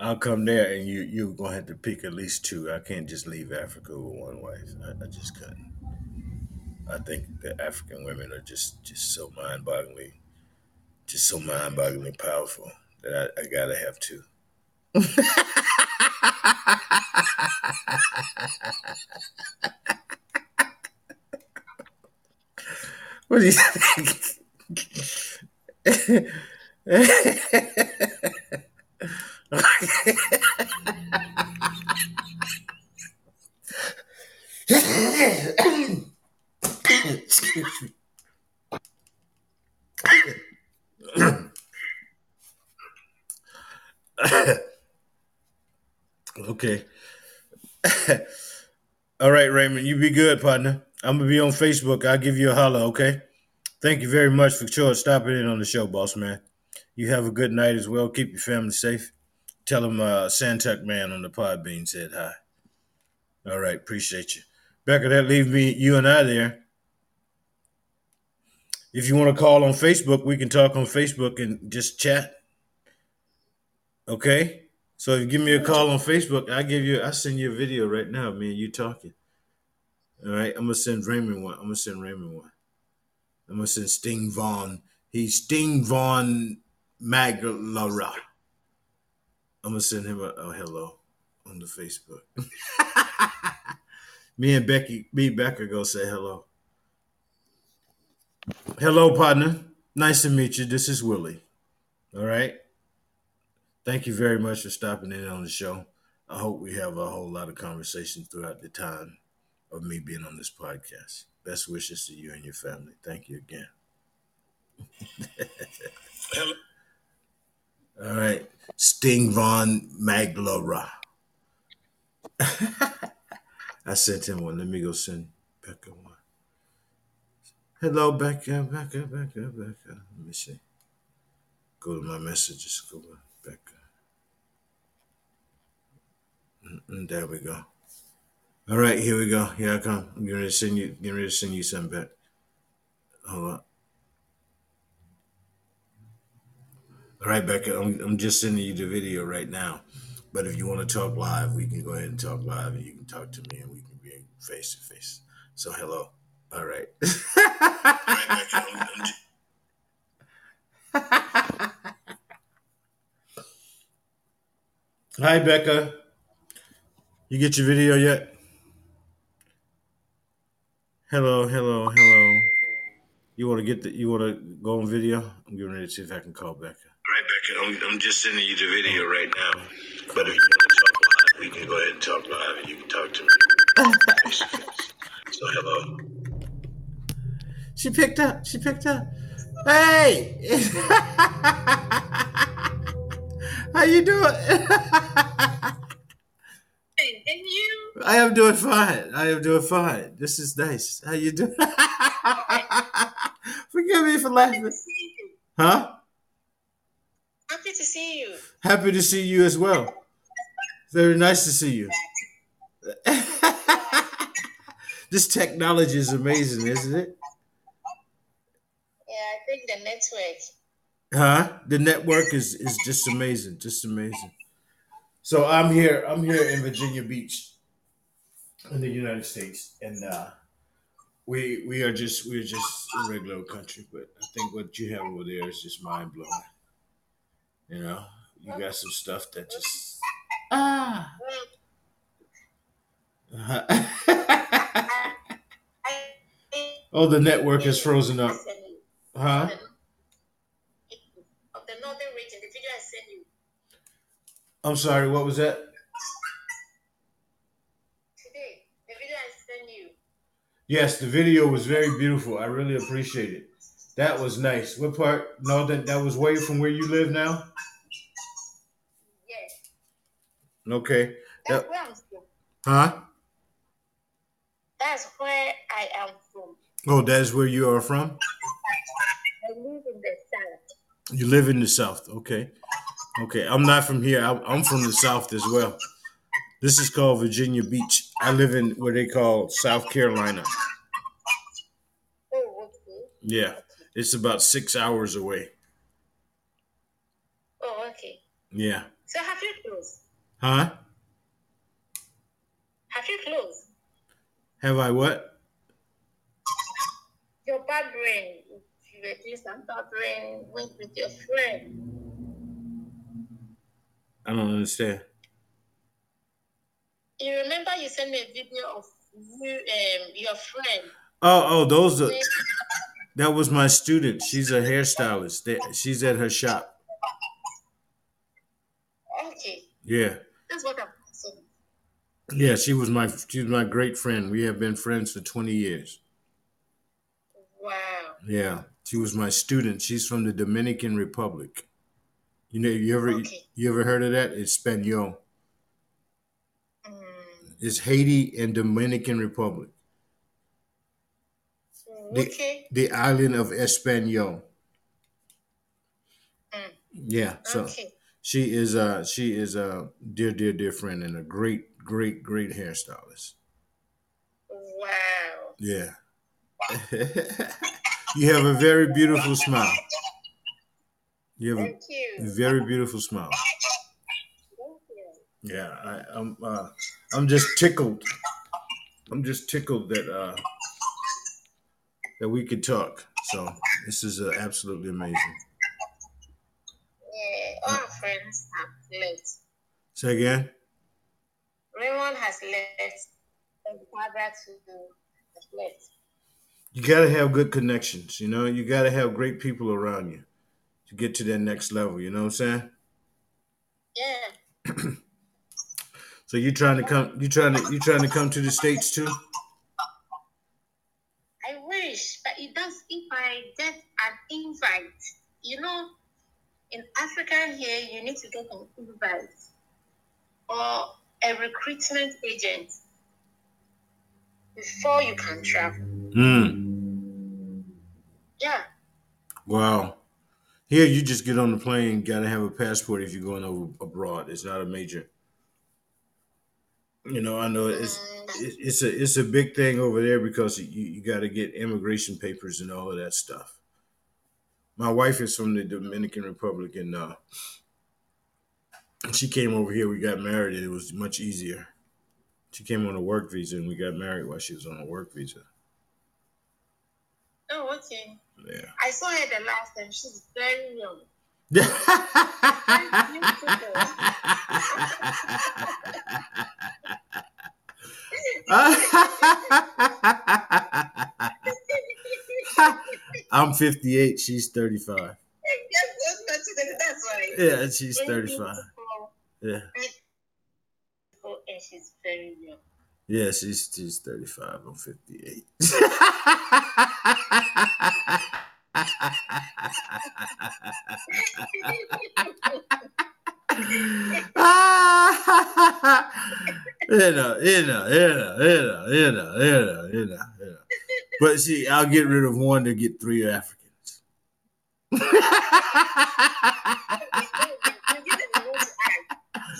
I'll come there and you you're gonna have to pick at least two. I can't just leave Africa with one wife. I, I just couldn't. I think the African women are just just so mind bogglingly just so mind bogglingly powerful that I, I gotta have two. what do you think? Excuse me. okay. All right, Raymond, you be good, partner. I'm gonna be on Facebook. I'll give you a holler, okay? Thank you very much for sure stopping in on the show, boss man. You have a good night as well. Keep your family safe. Tell him uh, Santuck Man on the Podbean said hi. All right, appreciate you. Becca, that leaves me you and I there. If you want to call on Facebook, we can talk on Facebook and just chat. Okay? So if you give me a call on Facebook, I give you I send you a video right now, me and you talking. All right, I'm gonna send Raymond one. I'm gonna send Raymond one. I'm gonna send Sting Vaughn. He's Sting Vaughn Maglara. I'm gonna send him a, a hello on the Facebook. me and Becky, me and Becca go say hello. Hello, partner. Nice to meet you. This is Willie. All right. Thank you very much for stopping in on the show. I hope we have a whole lot of conversation throughout the time of me being on this podcast. Best wishes to you and your family. Thank you again. All right. Sting Von Maglara. I sent him one. Let me go send Becca one. Hello, Becca, Becca, Becca, Becca. Let me see. Go to my messages. Go to Becca. Mm, There we go. All right, here we go. Here I come. I'm to send you. Getting ready to send you something back. Hold on. All right, Becca. I'm, I'm just sending you the video right now. But if you want to talk live, we can go ahead and talk live, and you can talk to me, and we can be face to face. So hello. All right. Hi, Becca. You get your video yet? Hello, hello, hello. You want to get the? You want to go on video? I'm getting ready to see if I can call Becca. Right, Becca. I'm, I'm just sending you the video right now. But if you want to talk live, we can go ahead and talk live, and you can talk to me. so hello. She picked up. She picked up. Hey, how you doing? And you? I am doing fine. I am doing fine. This is nice. How you doing? Forgive me for laughing. to you. Huh? To see you. Happy to see you as well. Very nice to see you. this technology is amazing, isn't it? Yeah, I think the network. Huh? The network is is just amazing, just amazing. So I'm here. I'm here in Virginia Beach, in the United States, and uh, we we are just we're just a regular country. But I think what you have over there is just mind blowing. You know, you got some stuff that just ah. Oh, the network is frozen up, huh? Of the northern region, the video I sent you I'm sorry. What was that? today. The video I sent you. Yes, the video was very beautiful. I really appreciate it. That was nice. What part? No, that that was way from where you live now. Yes. Okay. That's Yep. where I'm from. Huh? That's where I am from. Oh, that is where you are from. I live in the south. You live in the South. Okay. Okay. I'm not from here. I'm, I'm from the South as well. This is called Virginia Beach. I live in what they call South Carolina. Oh, okay. Yeah, it's about six hours away. Oh, okay. Yeah. So have you closed? Huh? Have you closed? Have I what? Your barbering. You doing some barbering with, with your friend. I don't understand. You remember you sent me a video of you um your friend. Oh, oh, those are. That was my student. She's a hairstylist. She's at her shop. Okay, Yeah. that's what I'm saying. Yeah, she was my she was my great friend. We have been friends for 20 years. Wow. Yeah. She was my student. She's from the Dominican Republic. You know, you ever Okay. you ever heard of that? It's Espanol. Mm, It's Haiti and Dominican Republic. The- okay. The island of Espanol. Mm, Yeah. So okay. she is a she is a dear, dear, dear friend and a great, great, great hairstylist. Wow. Yeah. you have a very beautiful smile. You have a you. very beautiful smile. Thank you. Yeah, I, I'm uh, I'm just tickled. I'm just tickled that uh, that we could talk. So this is uh, absolutely amazing. Yeah, all our friends have left. Say again. Raymond has left. And father to. You got to have good connections. You know, you got to have great people around you to get to that next level. You know what I'm saying? Yeah. So you trying to come? You trying to you trying to come to the states too? I wish, but it does get an invite. You know, in Africa here, you need to get an invite or a recruitment agent before you can travel. Hmm. Yeah. Wow. Here, you just get on the plane. Got to have a passport if you're going over abroad. It's not a major. You know, I know it's it's a it's a big thing over there because you you got to get immigration papers and all of that stuff. My wife is from the Dominican Republic, and uh, she came over here. We got married, and it was much easier. She came on a work visa, and we got married while she was on a work visa. Oh, okay. Yeah. I saw her the last time. She's very young. I'm 58. She's 35. Yes, that's not today. That's right. Yeah, she's 35. Yeah. And she's very young. Yeah, she's she's 35. I'm 58. you know, you know, you know, you know, you know, you know, you know, you know. But see, I'll get rid of one to get three Africans.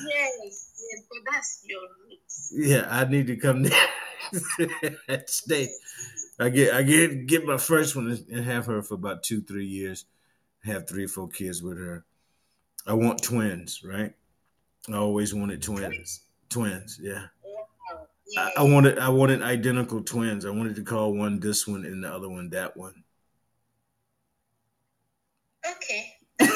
Yes, yes, but that's your roots. yeah, I need to come there. Stay. I get I get get my first one and have her for about two, three years. Have three or four kids with her. I want twins, right? I always wanted twins. Twins, yeah. I, I wanted I wanted identical twins. I wanted to call one this one and the other one that one. Okay. Um,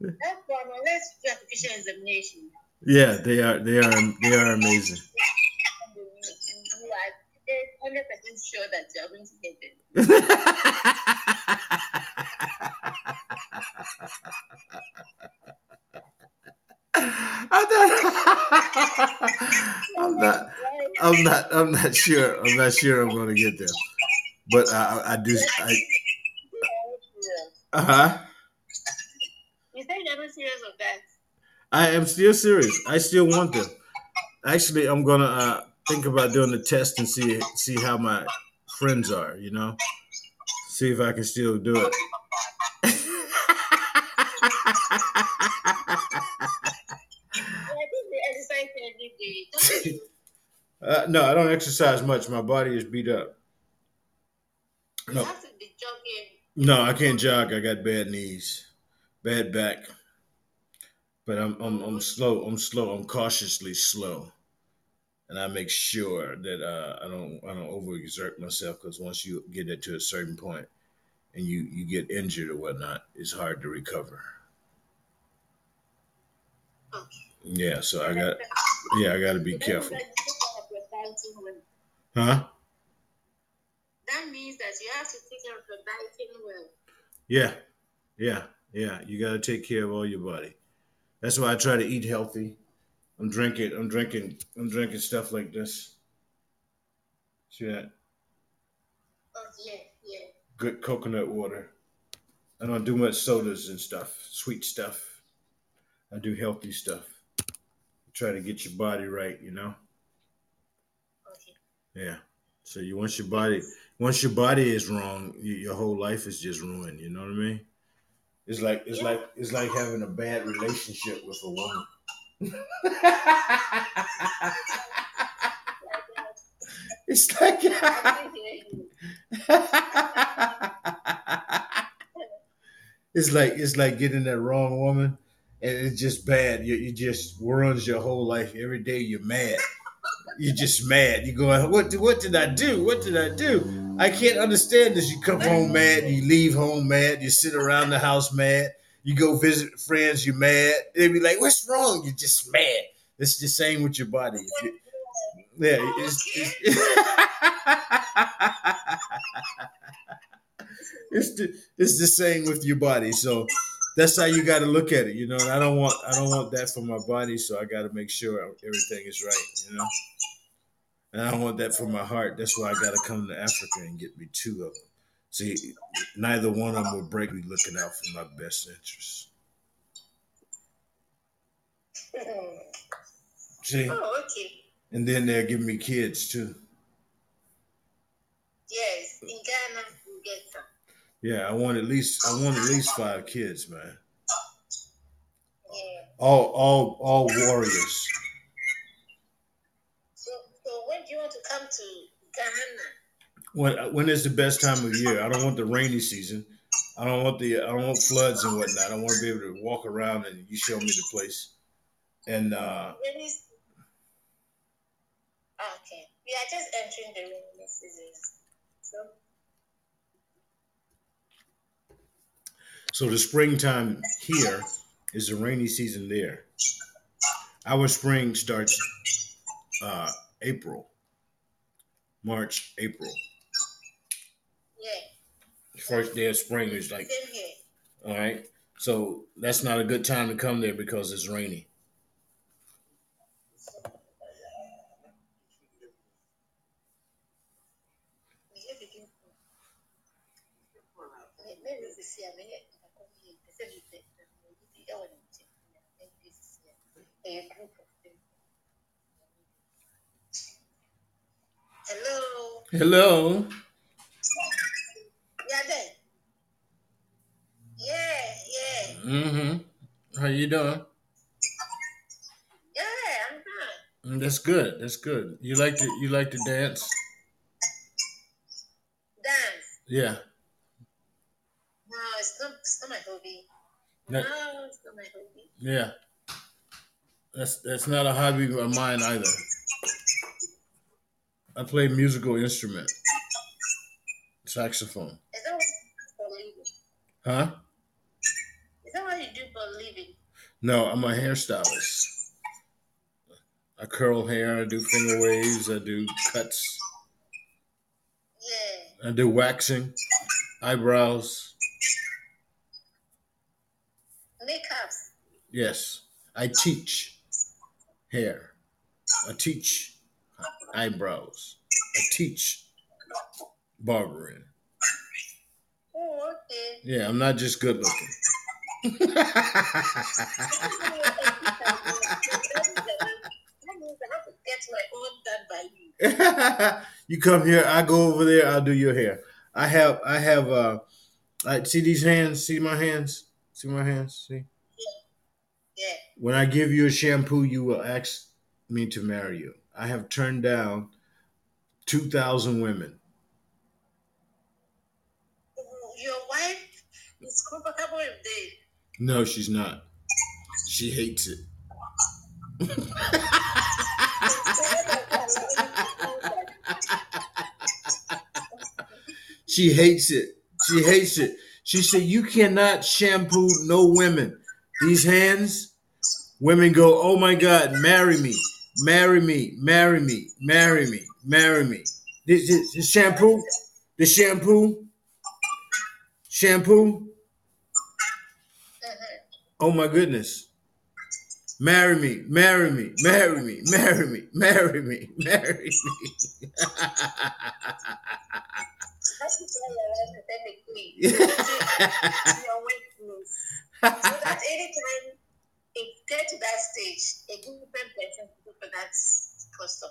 That's. Let's do application examination. Yeah, they are they are they are amazing. You are hundred percent sure that you are going to get them. I'm not I'm not I'm not sure I'm not sure I'm gonna get there, But I I, I do I uh-huh. You said you're not serious of that. I am still serious. I still want them. Actually, I'm gonna uh, think about doing the test and see see how my friends are. You know, see if I can still do it. I think they exercise every day. Don't you? uh, no, I don't exercise much. My body is beat up. No, have to be jogging. no, I can't jog. I got bad knees, bad back. But I'm I'm I'm slow. I'm slow. I'm cautiously slow, and I make sure that uh, I don't I don't overexert myself because once you get it to a certain point, and you you get injured or whatnot, it's hard to recover. Yeah, so I got yeah I got to be careful, means that you have your dieting well. huh? That means that you have to take care of your dieting well. Yeah, yeah, yeah. You got to take care of all your body. That's why I try to eat healthy. I'm drinking. I'm drinking. I'm drinking stuff like this. See that? Oh yeah, yeah. Good coconut water. I don't do much sodas and stuff, sweet stuff. I do healthy stuff. Try to get your body right, you know. Okay. Yeah. So you once your body once your body is wrong, you, your whole life is just ruined. You know what I mean? It's like it's like it's like having a bad relationship with a woman. it's like I can hear you. it's like it's like getting that wrong woman, and it's just bad. You, you just ruins your whole life. Every day you're mad. You're just mad. You're going, what? What did I do? What did I do? I can't understand this. You come home mad. You leave home mad. You sit around the house mad. You go visit friends. You're mad. They be like, "What's wrong?" You're just mad. It's the same with your body. You, yeah, it's, it's, it's the it's the same with your body. So that's how you got to look at it, you know. And I don't want I don't want that for my body, so I got to make sure everything is right, you know. And I don't want that for my heart. That's why I got to come to Africa and get me two of them. See, neither one of them will break me looking out for my best interests. See, oh, okay. and then they'll give me kids too. Yes, in Ghana you get some. Yeah, I want at least I want at least five kids, man. Yeah. All all all warriors. So, so when do you want to come to Ghana? when when is the best time of year? I don't want the rainy season. I don't want the I don't want floods and whatnot. I want to be able to walk around and you show me the place. And uh, is okay? We are just entering the rainy season. So So the springtime here is the rainy season there. Our spring starts uh, April, March, April. yeah, First day of spring is like, all right. So that's not a good time to come there because it's rainy. Hello. Hello. Yeah, there. Yeah, yeah, Mm-hmm. How you doing? yeah. I'm fine. Mm, That's good. That's good. You like to you like to dance? Dance. Yeah. No, it's not. It's not my hobby. No. No, it's not my hobby. Yeah. That's that's not a hobby of mine either. I play musical instrument. Saxophone. Is that what you do for a living? Huh? Is that what you do for a living? No, I'm a hairstylist. I curl hair, I do finger waves, I do cuts, Yeah. I do waxing, eyebrows. Makeups. Yes. I teach hair. I teach eyebrows. I teach barbering. Oh, okay. Yeah, I'm not just good looking. That means I have to get my own done by you. you come here, I go over there, I'll do your hair. I have I have uh I see these hands, see my hands? See my hands? See? Yeah. When I give you a shampoo, you will ask me to marry you. I have turned down two thousand women. Your wife is comfortable with this. No, she's not. She hates it. She hates it. She hates it. She said, You cannot shampoo no women. These hands, women go, Oh my God, marry me, marry me, marry me, marry me, marry me. This, this, this shampoo, the shampoo, shampoo. Oh my goodness. Marry me, marry me, marry me, marry me, marry me, marry me. Clothes. So that anytime it get to that stage, a different person to go for that custom.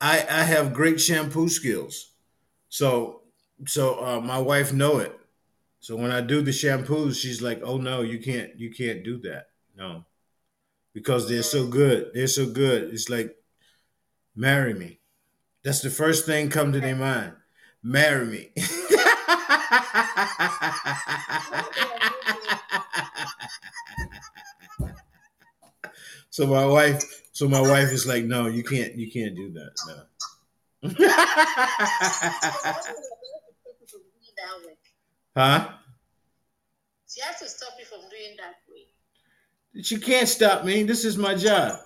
I I have great shampoo skills. So so uh, my wife know it. So when I do the shampoos, she's like, "Oh no, you can't you can't do that." No. Because they're so good. They're so good. It's like marry me. That's the first thing come to their mind. Marry me. so my wife so my wife is like, "No, you can't you can't do that." No. huh? She has to stop you from doing that way. She can't stop me. This is my job.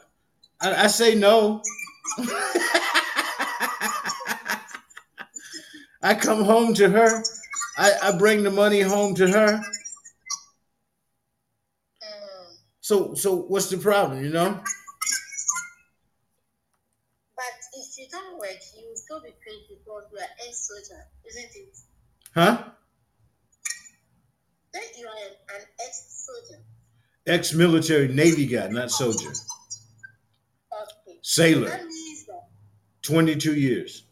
I, I say no. I come home to her. I, I bring the money home to her. Mm. So so what's the problem, you know? But if you don't work, you will still be paid because you are ex-soldier, isn't it? Huh? Then you are an, ex-soldier. Ex-military Navy guy, not soldier. Okay. Sailor. That means that 22 years.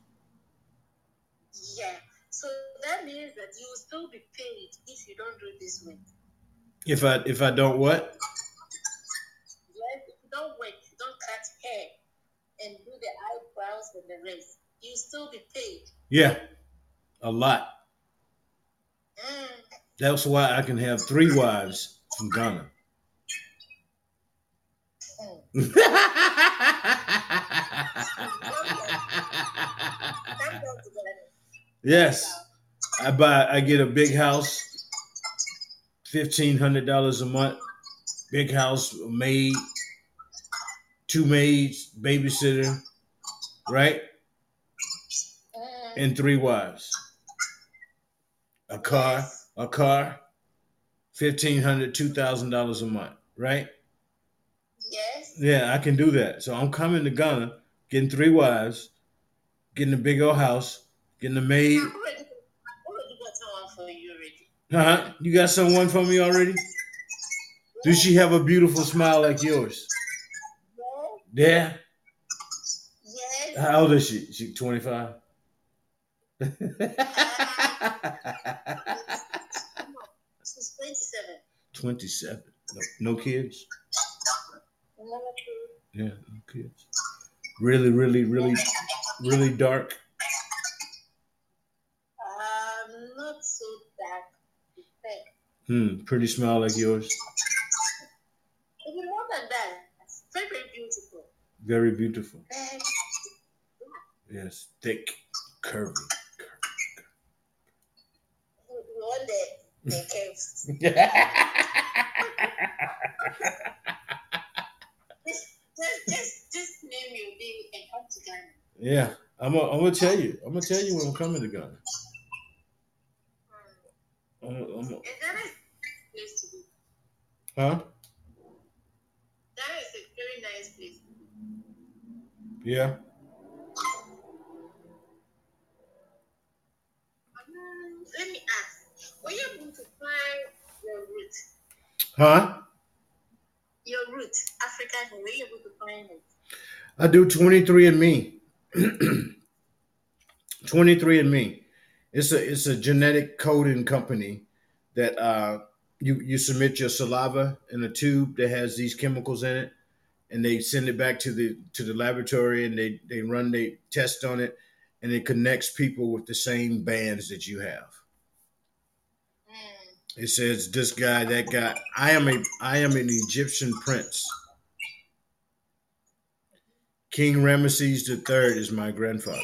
yeah. So that means that you will still be paid if you don't do this work. If I if I don't what? don't work, don't cut hair, and do the eyebrows and the rest, you still be paid. Yeah, a lot. Mm. That's why I can have three wives from Ghana. yes, I buy. I get a big house, fifteen hundred dollars a month. Big house, maid, two maids, babysitter, right? And three wives. A car, a car, fifteen hundred, two thousand dollars $2,000 a month, right? yes. Yeah, I can do that. So I'm coming to Ghana, getting three wives, getting a big old house, getting a maid. I already, I already got someone for you already. Huh? You got someone for me already? Does she have a beautiful smile like yours? Yeah. Yes. How old is she? She 25? She's 27. 27. No, no kids? Yeah, no kids. Really, really, really, really dark. Um, not so dark. Hmm, pretty smile like yours. Even more than that. Very, very beautiful. Very beautiful. Mm. Yes, thick, curvy. one day they caves. Just, just, just, name your baby and come to Ghana. yeah, I'm gonna I'm gonna tell you. I'm gonna tell you when I'm coming to Ghana. Mm. I'm, I'm, And Ghana is a place to be. huh? Ghana is a very nice place. Yeah. Um, let me ask. Were you able to find your root? Huh? Your root, African, were you able to find it? I do 23andMe. 23andMe. It's a it's a genetic coding company that uh you you submit your saliva in a tube that has these chemicals in it and they send it back to the to the laboratory and they they run they test on it and it connects people with the same bands that you have. Mm. It says this guy, that guy. I am a I am an Egyptian prince. King Ramesses III is my grandfather.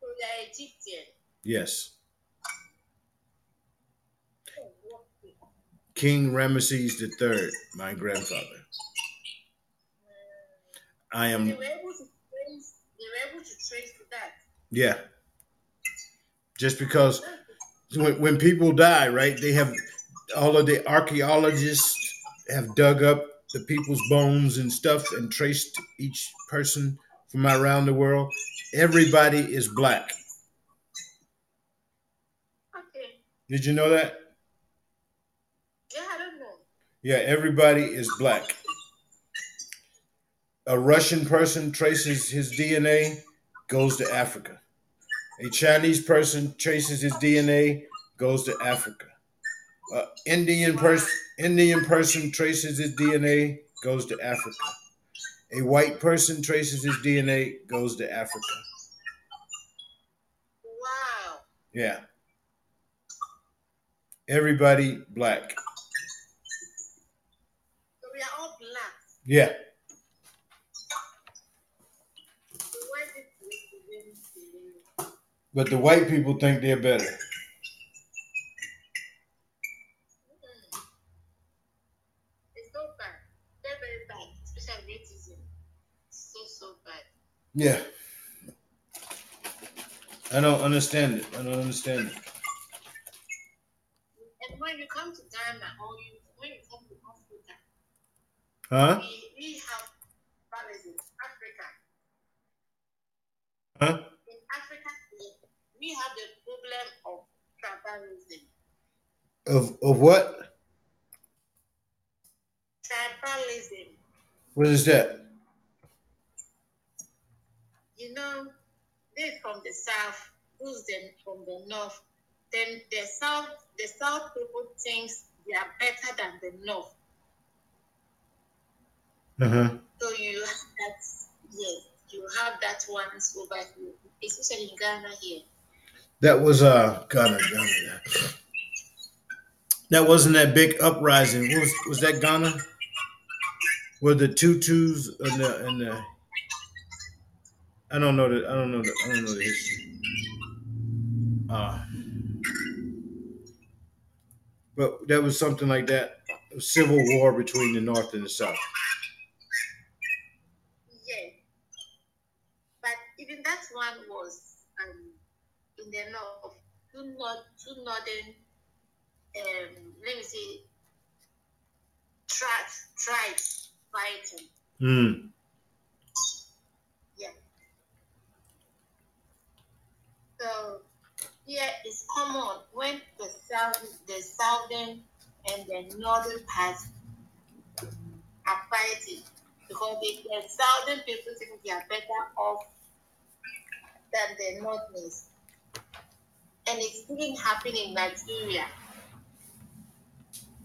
So you're Egyptian. Yes. Oh, okay. King Ramesses III, my grandfather. I They am were able to trace. They were able to trace to that. yeah. Just because when, when people die, right, they have all of the archaeologists have dug up the people's bones and stuff and traced each person from around the world. Everybody is black. Okay. Did you know that? Yeah, I don't know. Yeah, everybody is black. A Russian person traces his DNA, goes to Africa. A Chinese person traces his DNA, goes to Africa. A Indian person Indian person traces his DNA, goes to Africa. A white person traces his DNA, goes to Africa. Wow. Yeah. Everybody black. So we are all black. Yeah. So why did we begin to But the white people think they're better. It's so bad. Very, very bad. Especially racism. So, so bad. Yeah. I don't understand it. I don't understand it. And when you come to Ghana or you when you come to Africa, Huh? we, we have tribalism. Africa. Huh? In Africa, we- we have the problem of tribalism. Of of what? Tribalism. What is that? You know, they from the south, who's them from the north. Then the south, the south people thinks they are better than the north. Uh-huh. So you have that, yes, you have that ones over here, especially in Ghana here. That was uh Ghana, yeah. That wasn't that big uprising. Was was that Ghana? Were the tutus and the and the I don't know the I don't know the I don't know the history. Uh, but that was something like that, civil war between the North and the South. Yes. But even that one was in the north, two, north, two northern, um, let me say, tribes, tribes fighting. Mm. Yeah. So here is common when the south, the southern and the northern parts are fighting because the, the southern people think they are better off than the northerners. And it's even happening in Nigeria.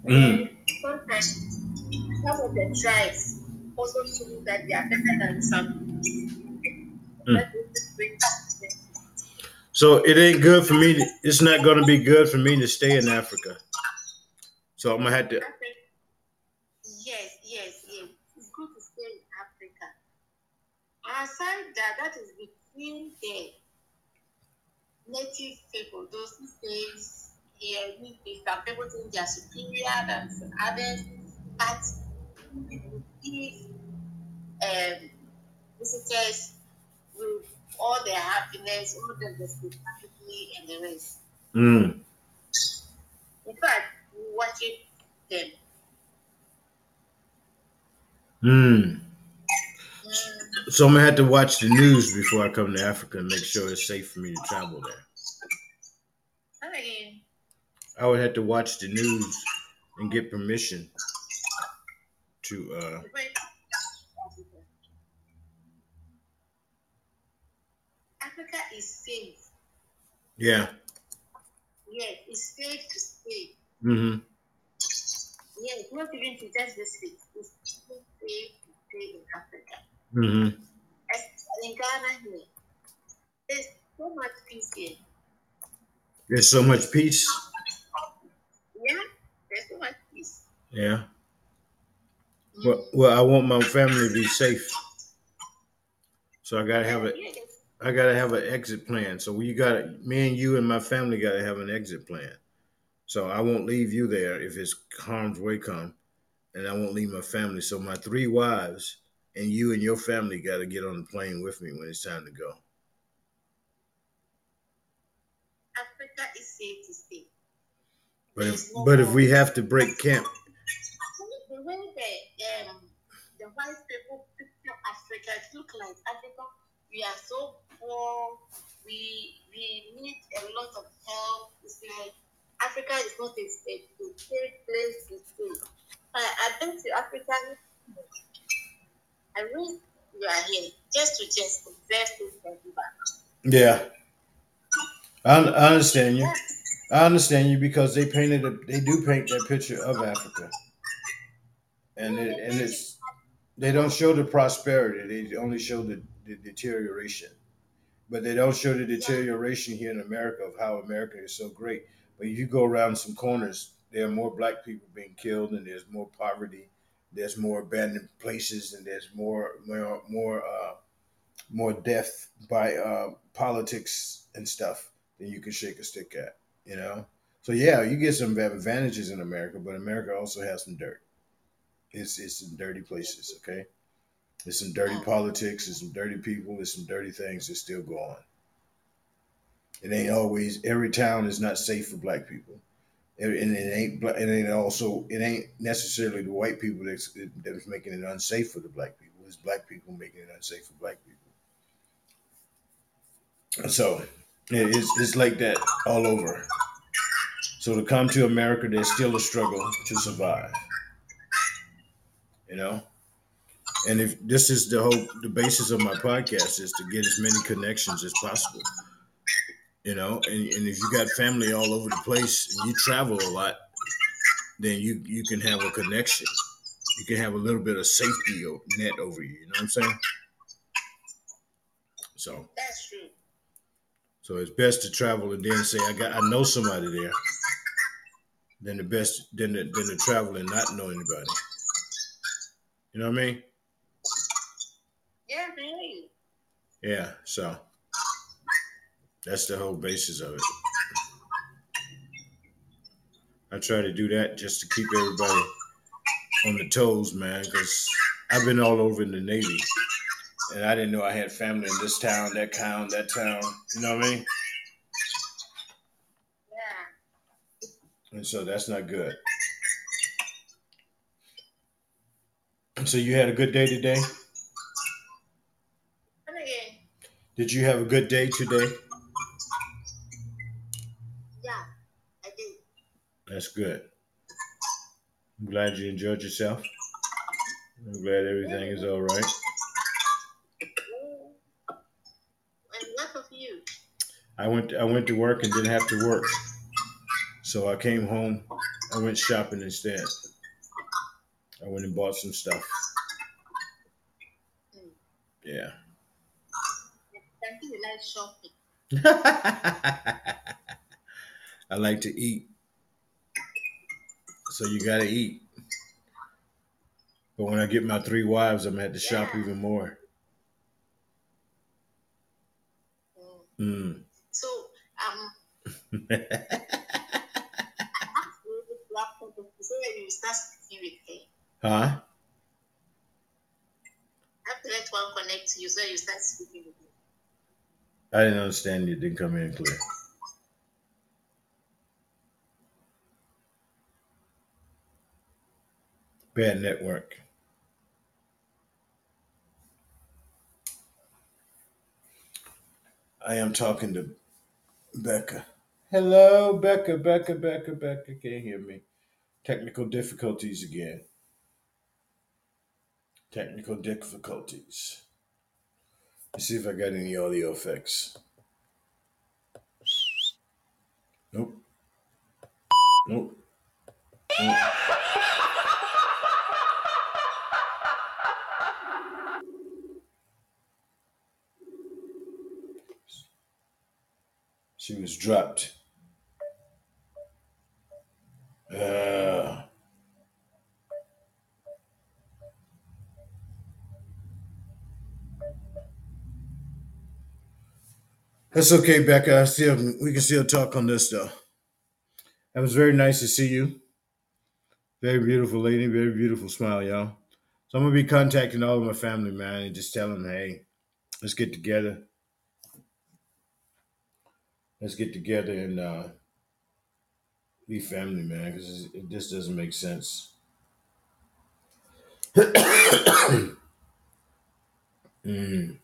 Mm. Sometimes some of the tribes also feel that they are better than some. Is So it ain't good for me. To, it's not going to be good for me to stay in Africa. So I'm gonna have to. Yes, yes, yes. It's good to stay in Africa. Aside that, that is between the native people, those who stay here. we- Some people think they are superior than others, but if um, visitors with all their happiness, all their hospitality, and the rest. Mm. In fact, we watch it them. Mm. So I'm gonna have to watch the news before I come to Africa and make sure it's safe for me to travel there. Again, I would have to watch the news and get permission to. uh Wait. Africa is safe. Yeah. Yes, it's safe to stay. Mm-hmm. Yes, not even to just visit. It's safe to stay in Africa. Mm-hmm. In Ghana here. There's so much peace here. There's so much peace. Yeah, there's so much peace. Yeah. Well, well, I want my family to be safe. So I gotta have a, I gotta have an exit plan. So you gotta, me and you and my family gotta have an exit plan. So I won't leave you there if it's harm's way come, and I won't leave my family. So my three wives and you and your family gotta get on the plane with me when it's time to go. Africa is safe to stay. But if, but if we have to break camp, The way the um the white people picture Africa, it look like Africa. We are so poor. We we need a lot of help. It's like Africa is not a, a, a safe place to stay. I, I've been to Africa. I wish you are here just to just observe things and back. yeah, I, I understand you. I understand you because they painted a, they do paint that picture of Africa, and it, and it's they don't show the prosperity. They only show the, the deterioration, but they don't show the deterioration here in America of how America is so great. But if you go around some corners, there are more black people being killed, and there's more poverty. There's more abandoned places, and there's more more more uh, more death by uh, politics and stuff than you can shake a stick at. You know, so yeah, you get some advantages in America, but America also has some dirt. It's it's some dirty places. Okay, there's some dirty politics. There's some dirty people. There's some dirty things that still go on. It ain't always every town is not safe for black people, and and it ain't bla- it also it ain't necessarily the white people that's that is making it unsafe for the black people. It's black people making it unsafe for black people. So it's it's like that all over. So to come to America, there's still a struggle to survive. You know, and if this is the whole the basis of my podcast is to get as many connections as possible. You know, and, and if you got family all over the place and you travel a lot, then you you can have a connection. You can have a little bit of safety net over you. You know what I'm saying? So That's true. so it's best to travel and then say I got I know somebody there. Than the best than the, than to travel and not know anybody. You know what I mean? Yeah, you. Yeah. So that's the whole basis of it. I try to do that just to keep everybody on the toes, man, because I've been all over in the Navy. And I didn't know I had family in this town, that town, that town. You know what I mean? Yeah. And so that's not good. And so you had a good day today? Did you have a good day today? Yeah, I did. That's good. I'm glad you enjoyed yourself. I'm glad everything is all right. And what of you? I went I went to work and didn't have to work. So I came home. I went shopping instead. I went and bought some stuff. Yeah. Thank you, like shopping. I like to eat. So you gotta eat. But when I get my three wives, I'm gonna have to shop even more. Mm. Mm. So, um, I have to really wrap up the- so when you start speaking with him, huh? I have to let one connect you so you start speaking with. I didn't understand you. Didn't come in clear. Bad network. I am talking to Becca. Hello, Becca, Becca, Becca, Becca. Can't hear me. Technical difficulties again. Technical difficulties. Let's see if I got any audio effects. Nope. Nope. Nope. She was dropped. Uh, that's okay, Becca. I still we can still talk on this though. That was very nice to see you. Very beautiful lady, very beautiful smile, y'all. So I'm gonna be contacting all of my family, man, and just telling them, hey, let's get together. Let's get together and uh, be family, man, because it just doesn't make sense. Mm.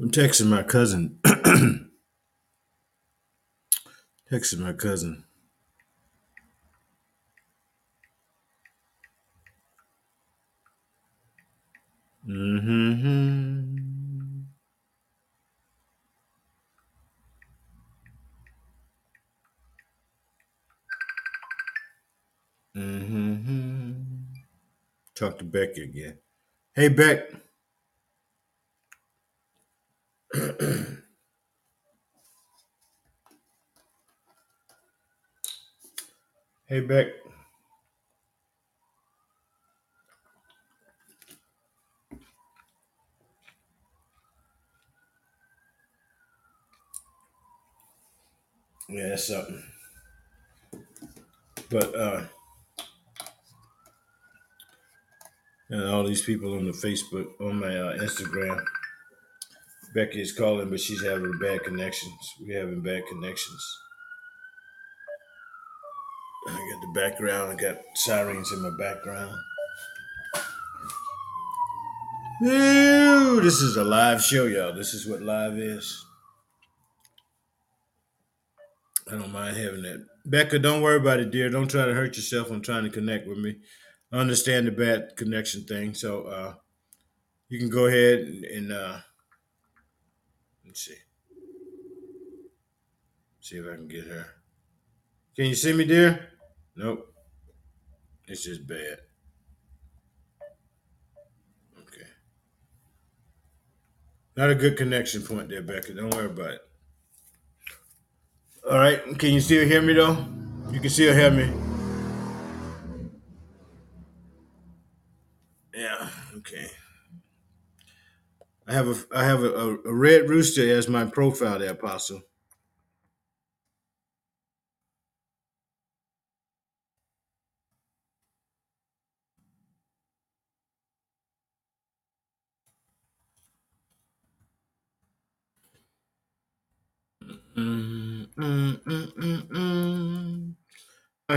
I'm texting my cousin. texting my cousin. Mm-hmm. Mm-hmm. Talk to Becky again. Hey, Beck. Hey, Beck. Yeah, that's something. But uh and all these people on the Facebook, on my uh, Instagram, Becky is calling, but she's having bad connections. We're having bad connections. I got the background. I got sirens in my background. Ew, this is a live show, y'all. This is what live is. I don't mind having that. Becca, don't worry about it, dear. Don't try to hurt yourself. I'm trying to connect with me. I understand the bad connection thing, so uh, you can go ahead and, and uh, let's see. See if I can get her. Can you see me, dear? Nope. It's just bad. Okay. Not a good connection point there, Becca. Don't worry about it. All right. Can you still hear me though? You can still hear me. Yeah. Okay. I have a I have a, a, red rooster as my profile there, Apostle.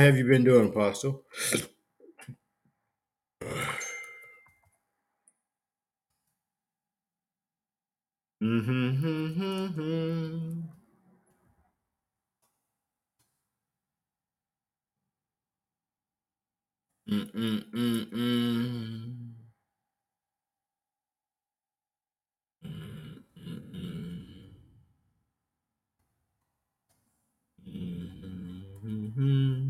Have you been doing, Apostle? Mm-hmm. Mm-hmm.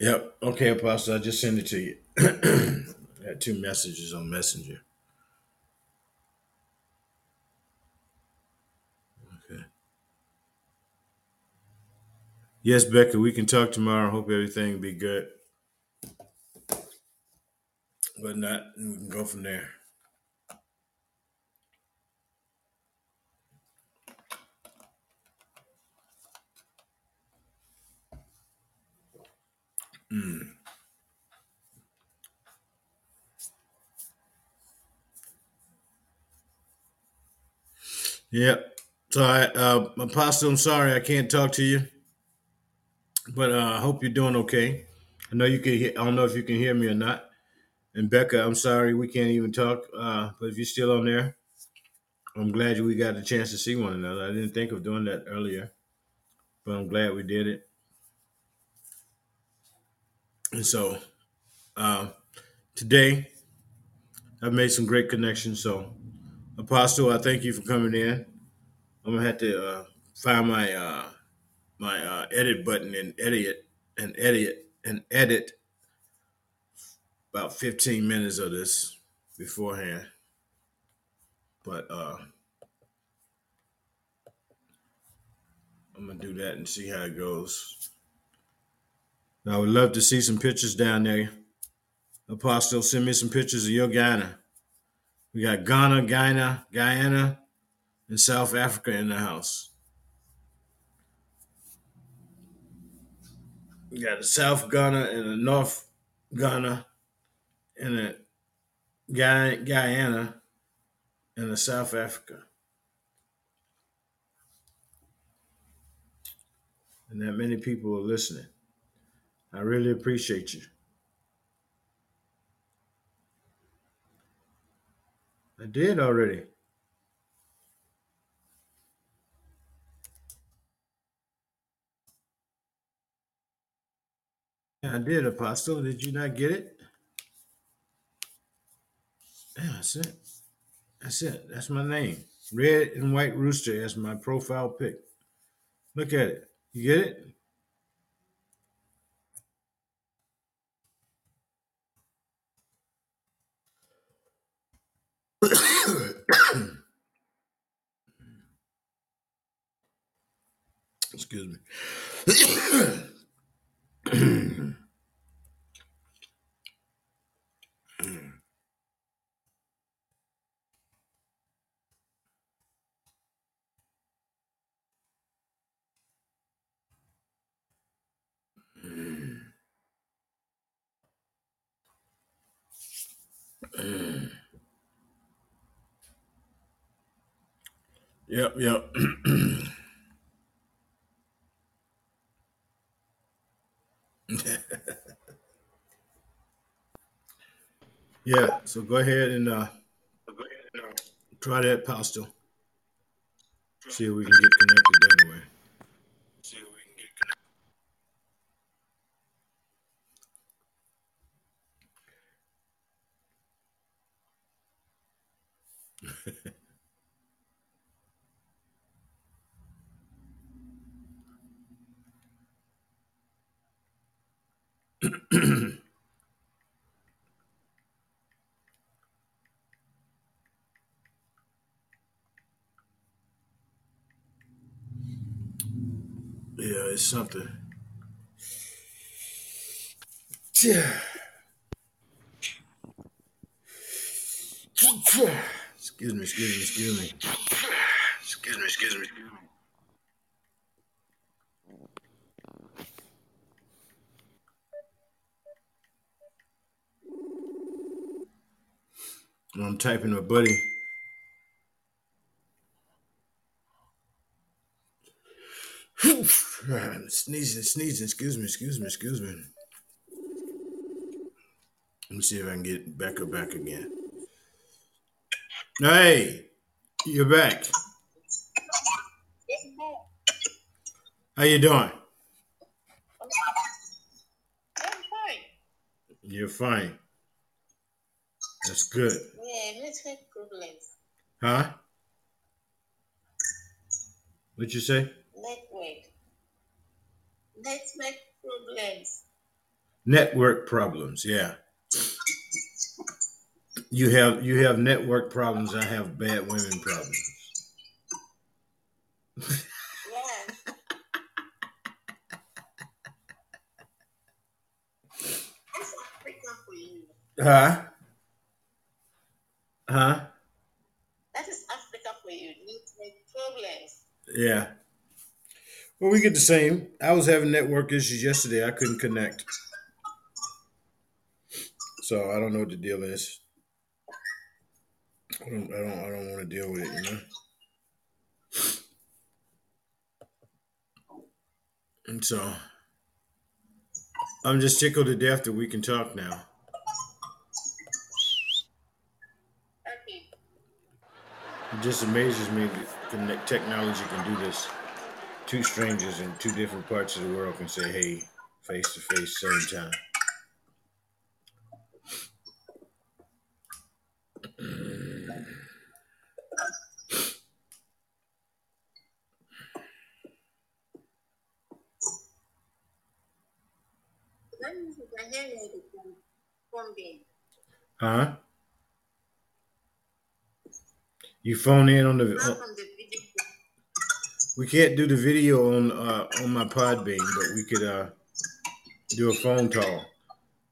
Yep. Okay, Apostle. I just sent it to you. I had two messages on Messenger. Okay. Yes, Becca, we can talk tomorrow. Hope everything be good. But not, we can go from there. Mm. Yep. So I, uh, Apostle, I'm sorry I can't talk to you, but uh, I hope you're doing okay. I know you can. Hear, I don't know if you can hear me or not. And Becca, I'm sorry we can't even talk. Uh, but if you're still on there, I'm glad we got a chance to see one another. I didn't think of doing that earlier, but I'm glad we did it. And so uh, today, I've made some great connections. So, Apostle, I thank you for coming in. I'm gonna have to uh, find my uh, my uh, edit button and edit and edit and edit about 15 minutes of this beforehand. But uh, I'm gonna do that and see how it goes. I would love to see some pictures down there. Apostle, send me some pictures of your Ghana. We got Ghana, Guyana, Guyana, and South Africa in the house. We got a South Ghana and a North Ghana and a Guy- Guyana and a South Africa. And that many people are listening. I really appreciate you. I did already. I did, Apostle. Did you not get it? Yeah, that's it. That's it. That's my name. Red and white rooster as my profile pic. Look at it. You get it? Excuse me. yep, yep. yeah, so go ahead and uh, Try that, Pastor. See if we can get connected that way. See if we can get connected. Yeah, it's something. Excuse me, excuse me, excuse me. Excuse me, excuse me. I'm typing a buddy. sneezing, sneezing. Excuse me, excuse me, excuse me. Let me see if I can get back up back again. Hey, you're back. How you doing? I'm fine. You're fine. That's good. Yeah, network problems. Huh? What'd you say? Network. Problems. Network problems, yeah. You have you have network problems, I have bad women problems. Yeah. That's Africa for you. Huh? Huh? That is Africa for you. Network problems. Yeah. Well, we get the same. I was having network issues yesterday. I couldn't connect. So I don't know what the deal is. I don't. I don't. I don't want to deal with it. You know. And so I'm just tickled to death that we can talk now. It just amazes me that technology can do this. Two strangers in two different parts of the world can say, "Hey," face to face, same time. Huh? You phone in on the. On-. We can't do the video on uh, on my Podbean, but we could uh, do a phone call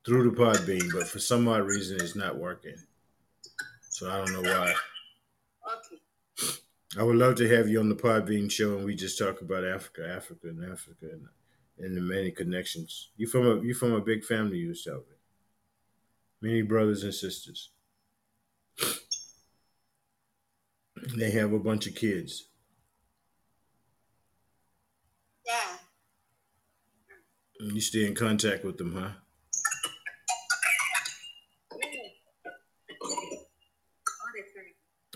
through the Podbean. But for some odd reason, it's not working. So I don't know why. Okay. I would love to have you on the Podbean show, and we just talk about Africa, Africa, and Africa, and, and the many connections. You from a you from a big family yourself, many brothers and sisters. They have a bunch of kids. Yeah. And you stay in contact with them, huh?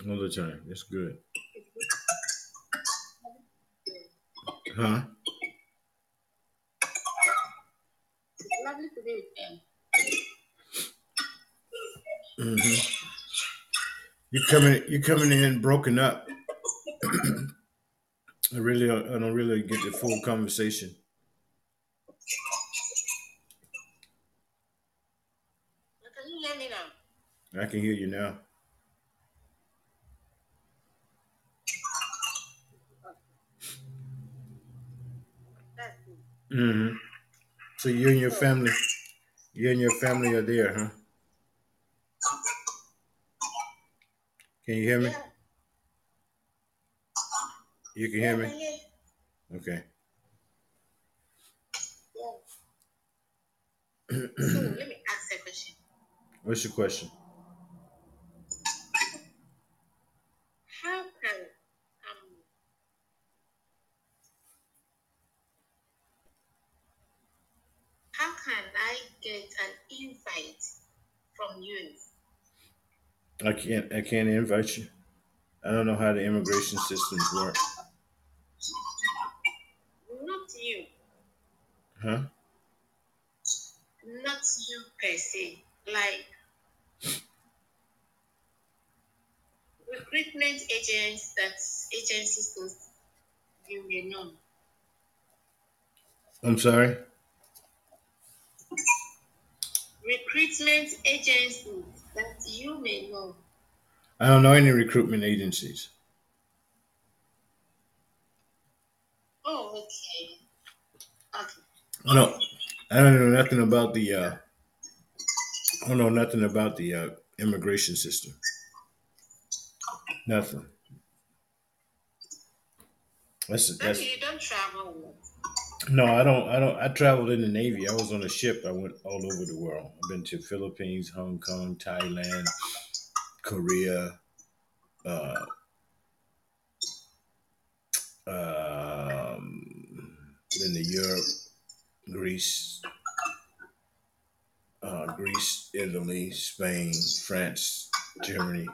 All the time. That's good. Huh? Lovely to be with them. hmm You coming? You coming in broken up? I really, I don't really get the full conversation. Can you hear me now? I can hear you now. That's good. hmm So you and your family, you and your family are there, huh? Can you hear me? You can hear me? Okay. So let me ask a question. What's your question? How can um how can I get an invite from you? I can't. I can't invite you. I don't know how the immigration systems work. Not you, Huh? not you per se. Like recruitment agents that agencies you may know. I'm sorry. Recruitment agencies that you may know. I don't know any recruitment agencies. Oh, okay. Okay. I don't. I don't know nothing about the. Uh, I don't know nothing about the uh, immigration system. Nothing. That's that's. Maybe you don't travel. No, I don't. I don't. I traveled in the Navy. I was on a ship. I went all over the world. I've been to Philippines, Hong Kong, Thailand, Korea, uh, um, been to Europe, Greece, uh, Greece, Italy, Spain, France, Germany,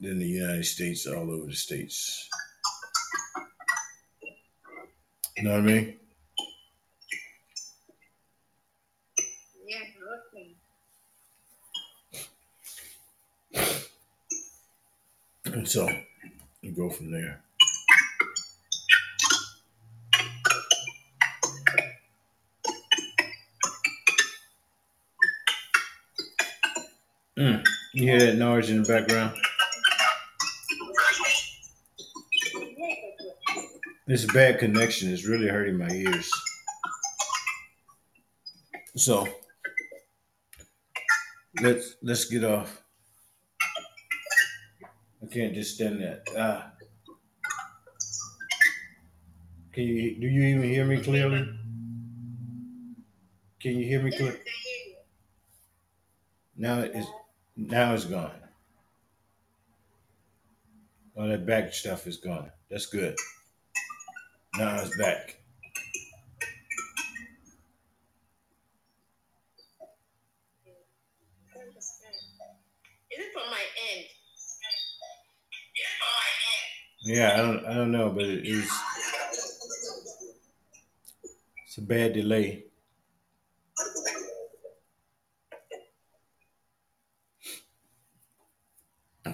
then the United States, all over the states. You know what I mean? Yeah. And so you go from there. Mm. You hear that noise in the background? This bad connection is really hurting my ears. So let's let's get off. I can't just stand that. Ah. Can you do you even hear me clearly? Can you hear me Yes, I clear? can hear you. Now it's now it's gone. All that back stuff is gone. That's good. Now it's back. Is it from my end? Yeah, I don't I don't know, but it is it's a bad delay.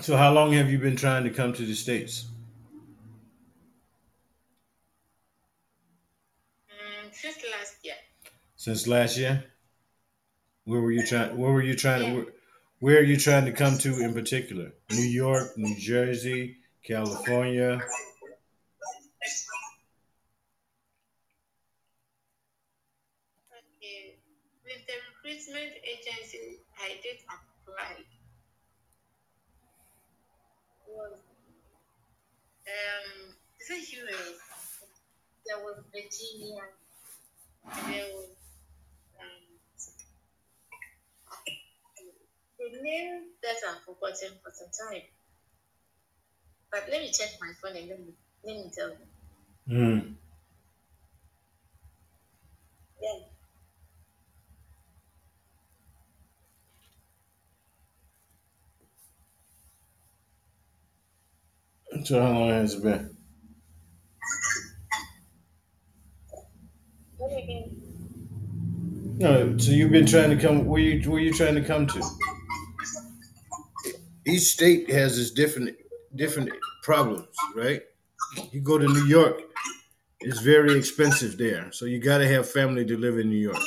So how long have you been trying to come to the States? Since last year? Where were you trying where were you trying to where, where are you trying to come to in particular? New York, New Jersey, California? Okay. With the recruitment agency, I did apply. Was um, is it US? There was Virginia. There was um, name that I've forgotten for some time. But let me check my phone and let me let me tell you. Hmm. Yeah. So how long has it been? What again? No, so you've been trying to come. Where you where you trying to come to? Each state has its different different problems, right? You go to New York, it's very expensive there, so you got to have family to live in New York.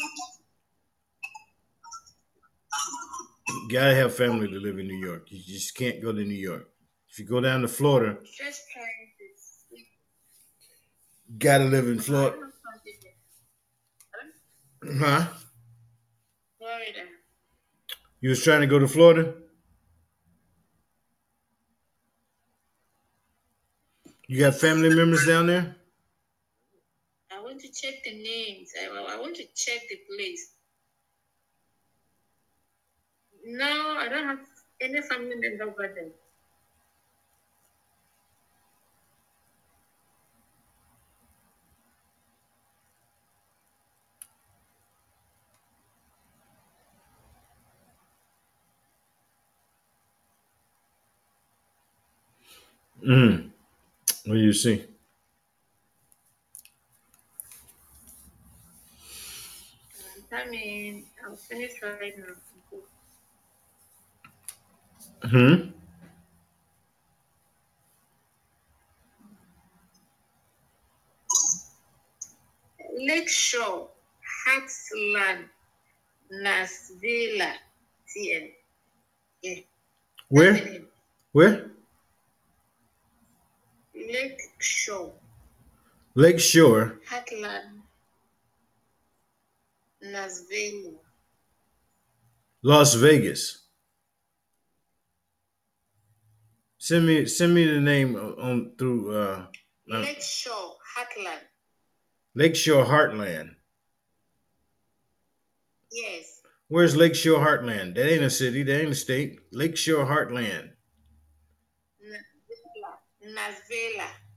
You got to have family to live in New York. You just can't go to New York. If you go down to Florida, Just trying to see. you got to live in Florida, huh? Florida. You was trying to go to Florida. You got family members down there? I want to check the names. I, I want to check the place. No, I don't have any family member over there. Mm. What do you see? I mean, I'll finish right now. Hmm. Lakeshore, Heartland, Nasvilla, TN. Yeah. Where? that's the name. Where? Lakeshore, Lakeshore. Heartland, Nasville. Las Vegas. Send me send me the name on on through uh, uh, Lakeshore, Heartland. Lakeshore Heartland. Yes. Where's Lakeshore Heartland? That ain't a city. That ain't a state. Lakeshore Heartland. Nasvilla. Nasvilla.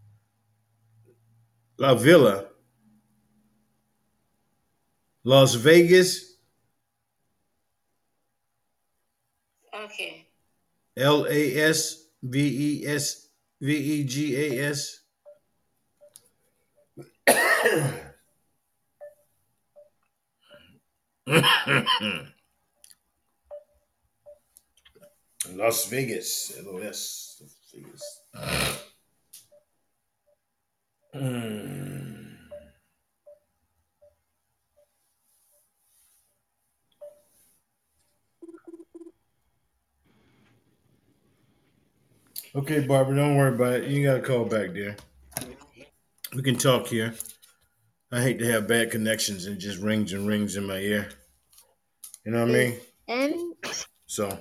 La Villa. Las Vegas. Okay. L A S V E S V E G A S. Las Vegas. LOS. Las Vegas. Mm. Okay, Barbara, don't worry about it. You got to call back, dear. We can talk here. I hate to have bad connections and just rings and rings in my ear. You know what I mean? So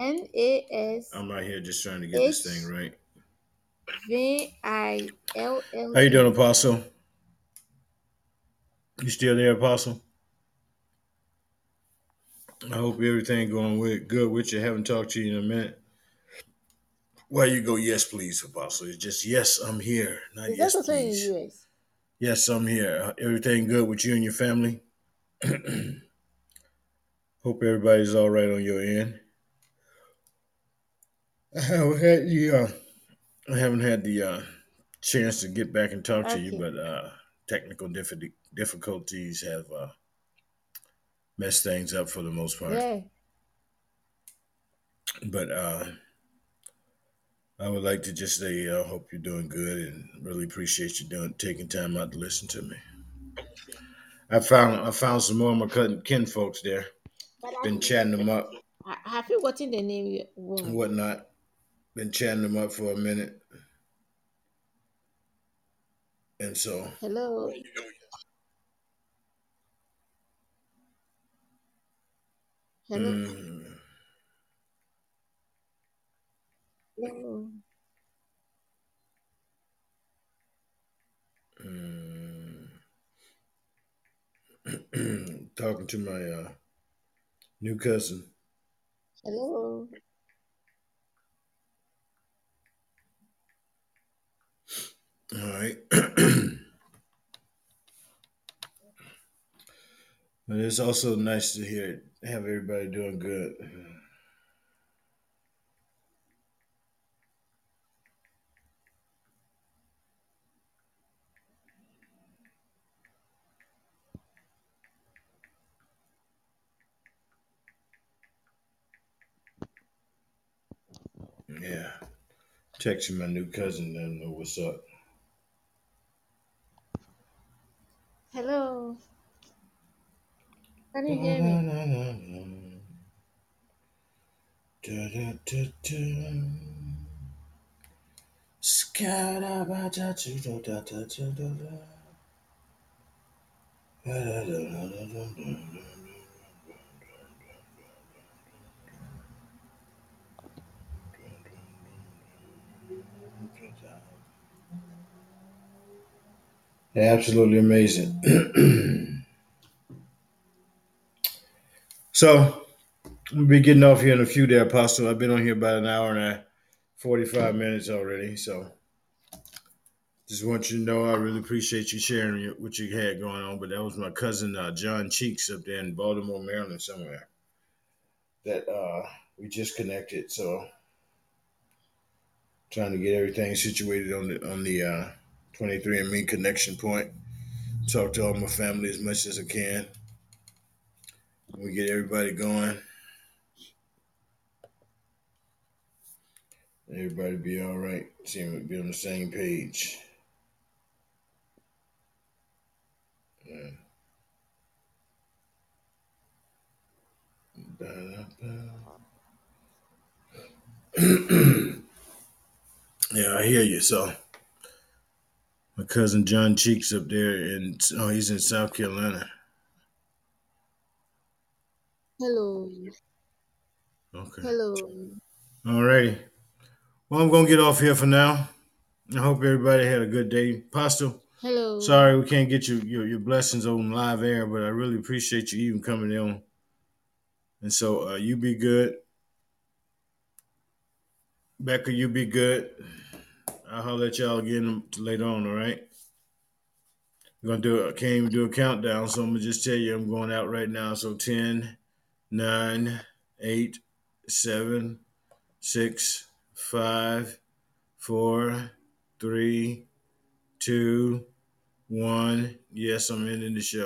M A S I'm right here just trying to get this thing right. V I L L. How you doing, Apostle? You still there, Apostle? I hope everything going with good with you. haven't talked to you in a minute. Why you go? Yes, please, Apostle. It's just yes, I'm here. Not Is yes, that also in please. the US? Yes, I'm here. Everything good with you and your family? Hope everybody's all right on your end. I haven't had the uh, I haven't had the uh, chance to get back and talk to you, Okay. but uh, technical diffi- difficulties have uh, messed things up for the most part. Yeah. But uh, I would like to just say I uh, hope you're doing good and really appreciate you doing taking time out to listen to me. I found I found some more of my kin, kin folks there. But I, Been chatting them up I- have you gotten the name you and want? whatnot. Been chatting them up for a minute. And so Hello. Hello. mm, Hello. mm, talking to my uh, new cousin. Hello. All right. but it's also nice to hear have everybody doing good. Yeah. Texting my new cousin, him know what's up. Hello. Can you hear me? Absolutely amazing. so, we'll be getting off here in a few there, Apostle. I've been on here about an hour and a 45 minutes already. So, just want you to know I really appreciate you sharing what you had going on. But that was my cousin, uh, John Cheeks, up there in Baltimore, Maryland, somewhere that uh, we just connected. So, trying to get everything situated on the on the uh, 23andMe connection point. Talk to all my family as much as I can. We get everybody going. Everybody be all right. Seem be on the same page. Yeah. yeah, I hear you. So, my cousin John Cheeks up there, and oh, he's in South Carolina. Hello. Okay. Hello. All righty. Well, I'm gonna get off here for now. I hope everybody had a good day. Pastor, Hello. sorry we can't get you your, your blessings on live air, but I really appreciate you even coming in. And so uh, you be good. Becca, you be good. I'll holler at y'all again later on, all right? We're gonna do I can't even do a countdown, so I'm gonna just tell you I'm going out right now. So 10, 9, 8, 7, 6, 5, 4, 3, 2, 1. Yes, I'm ending the show.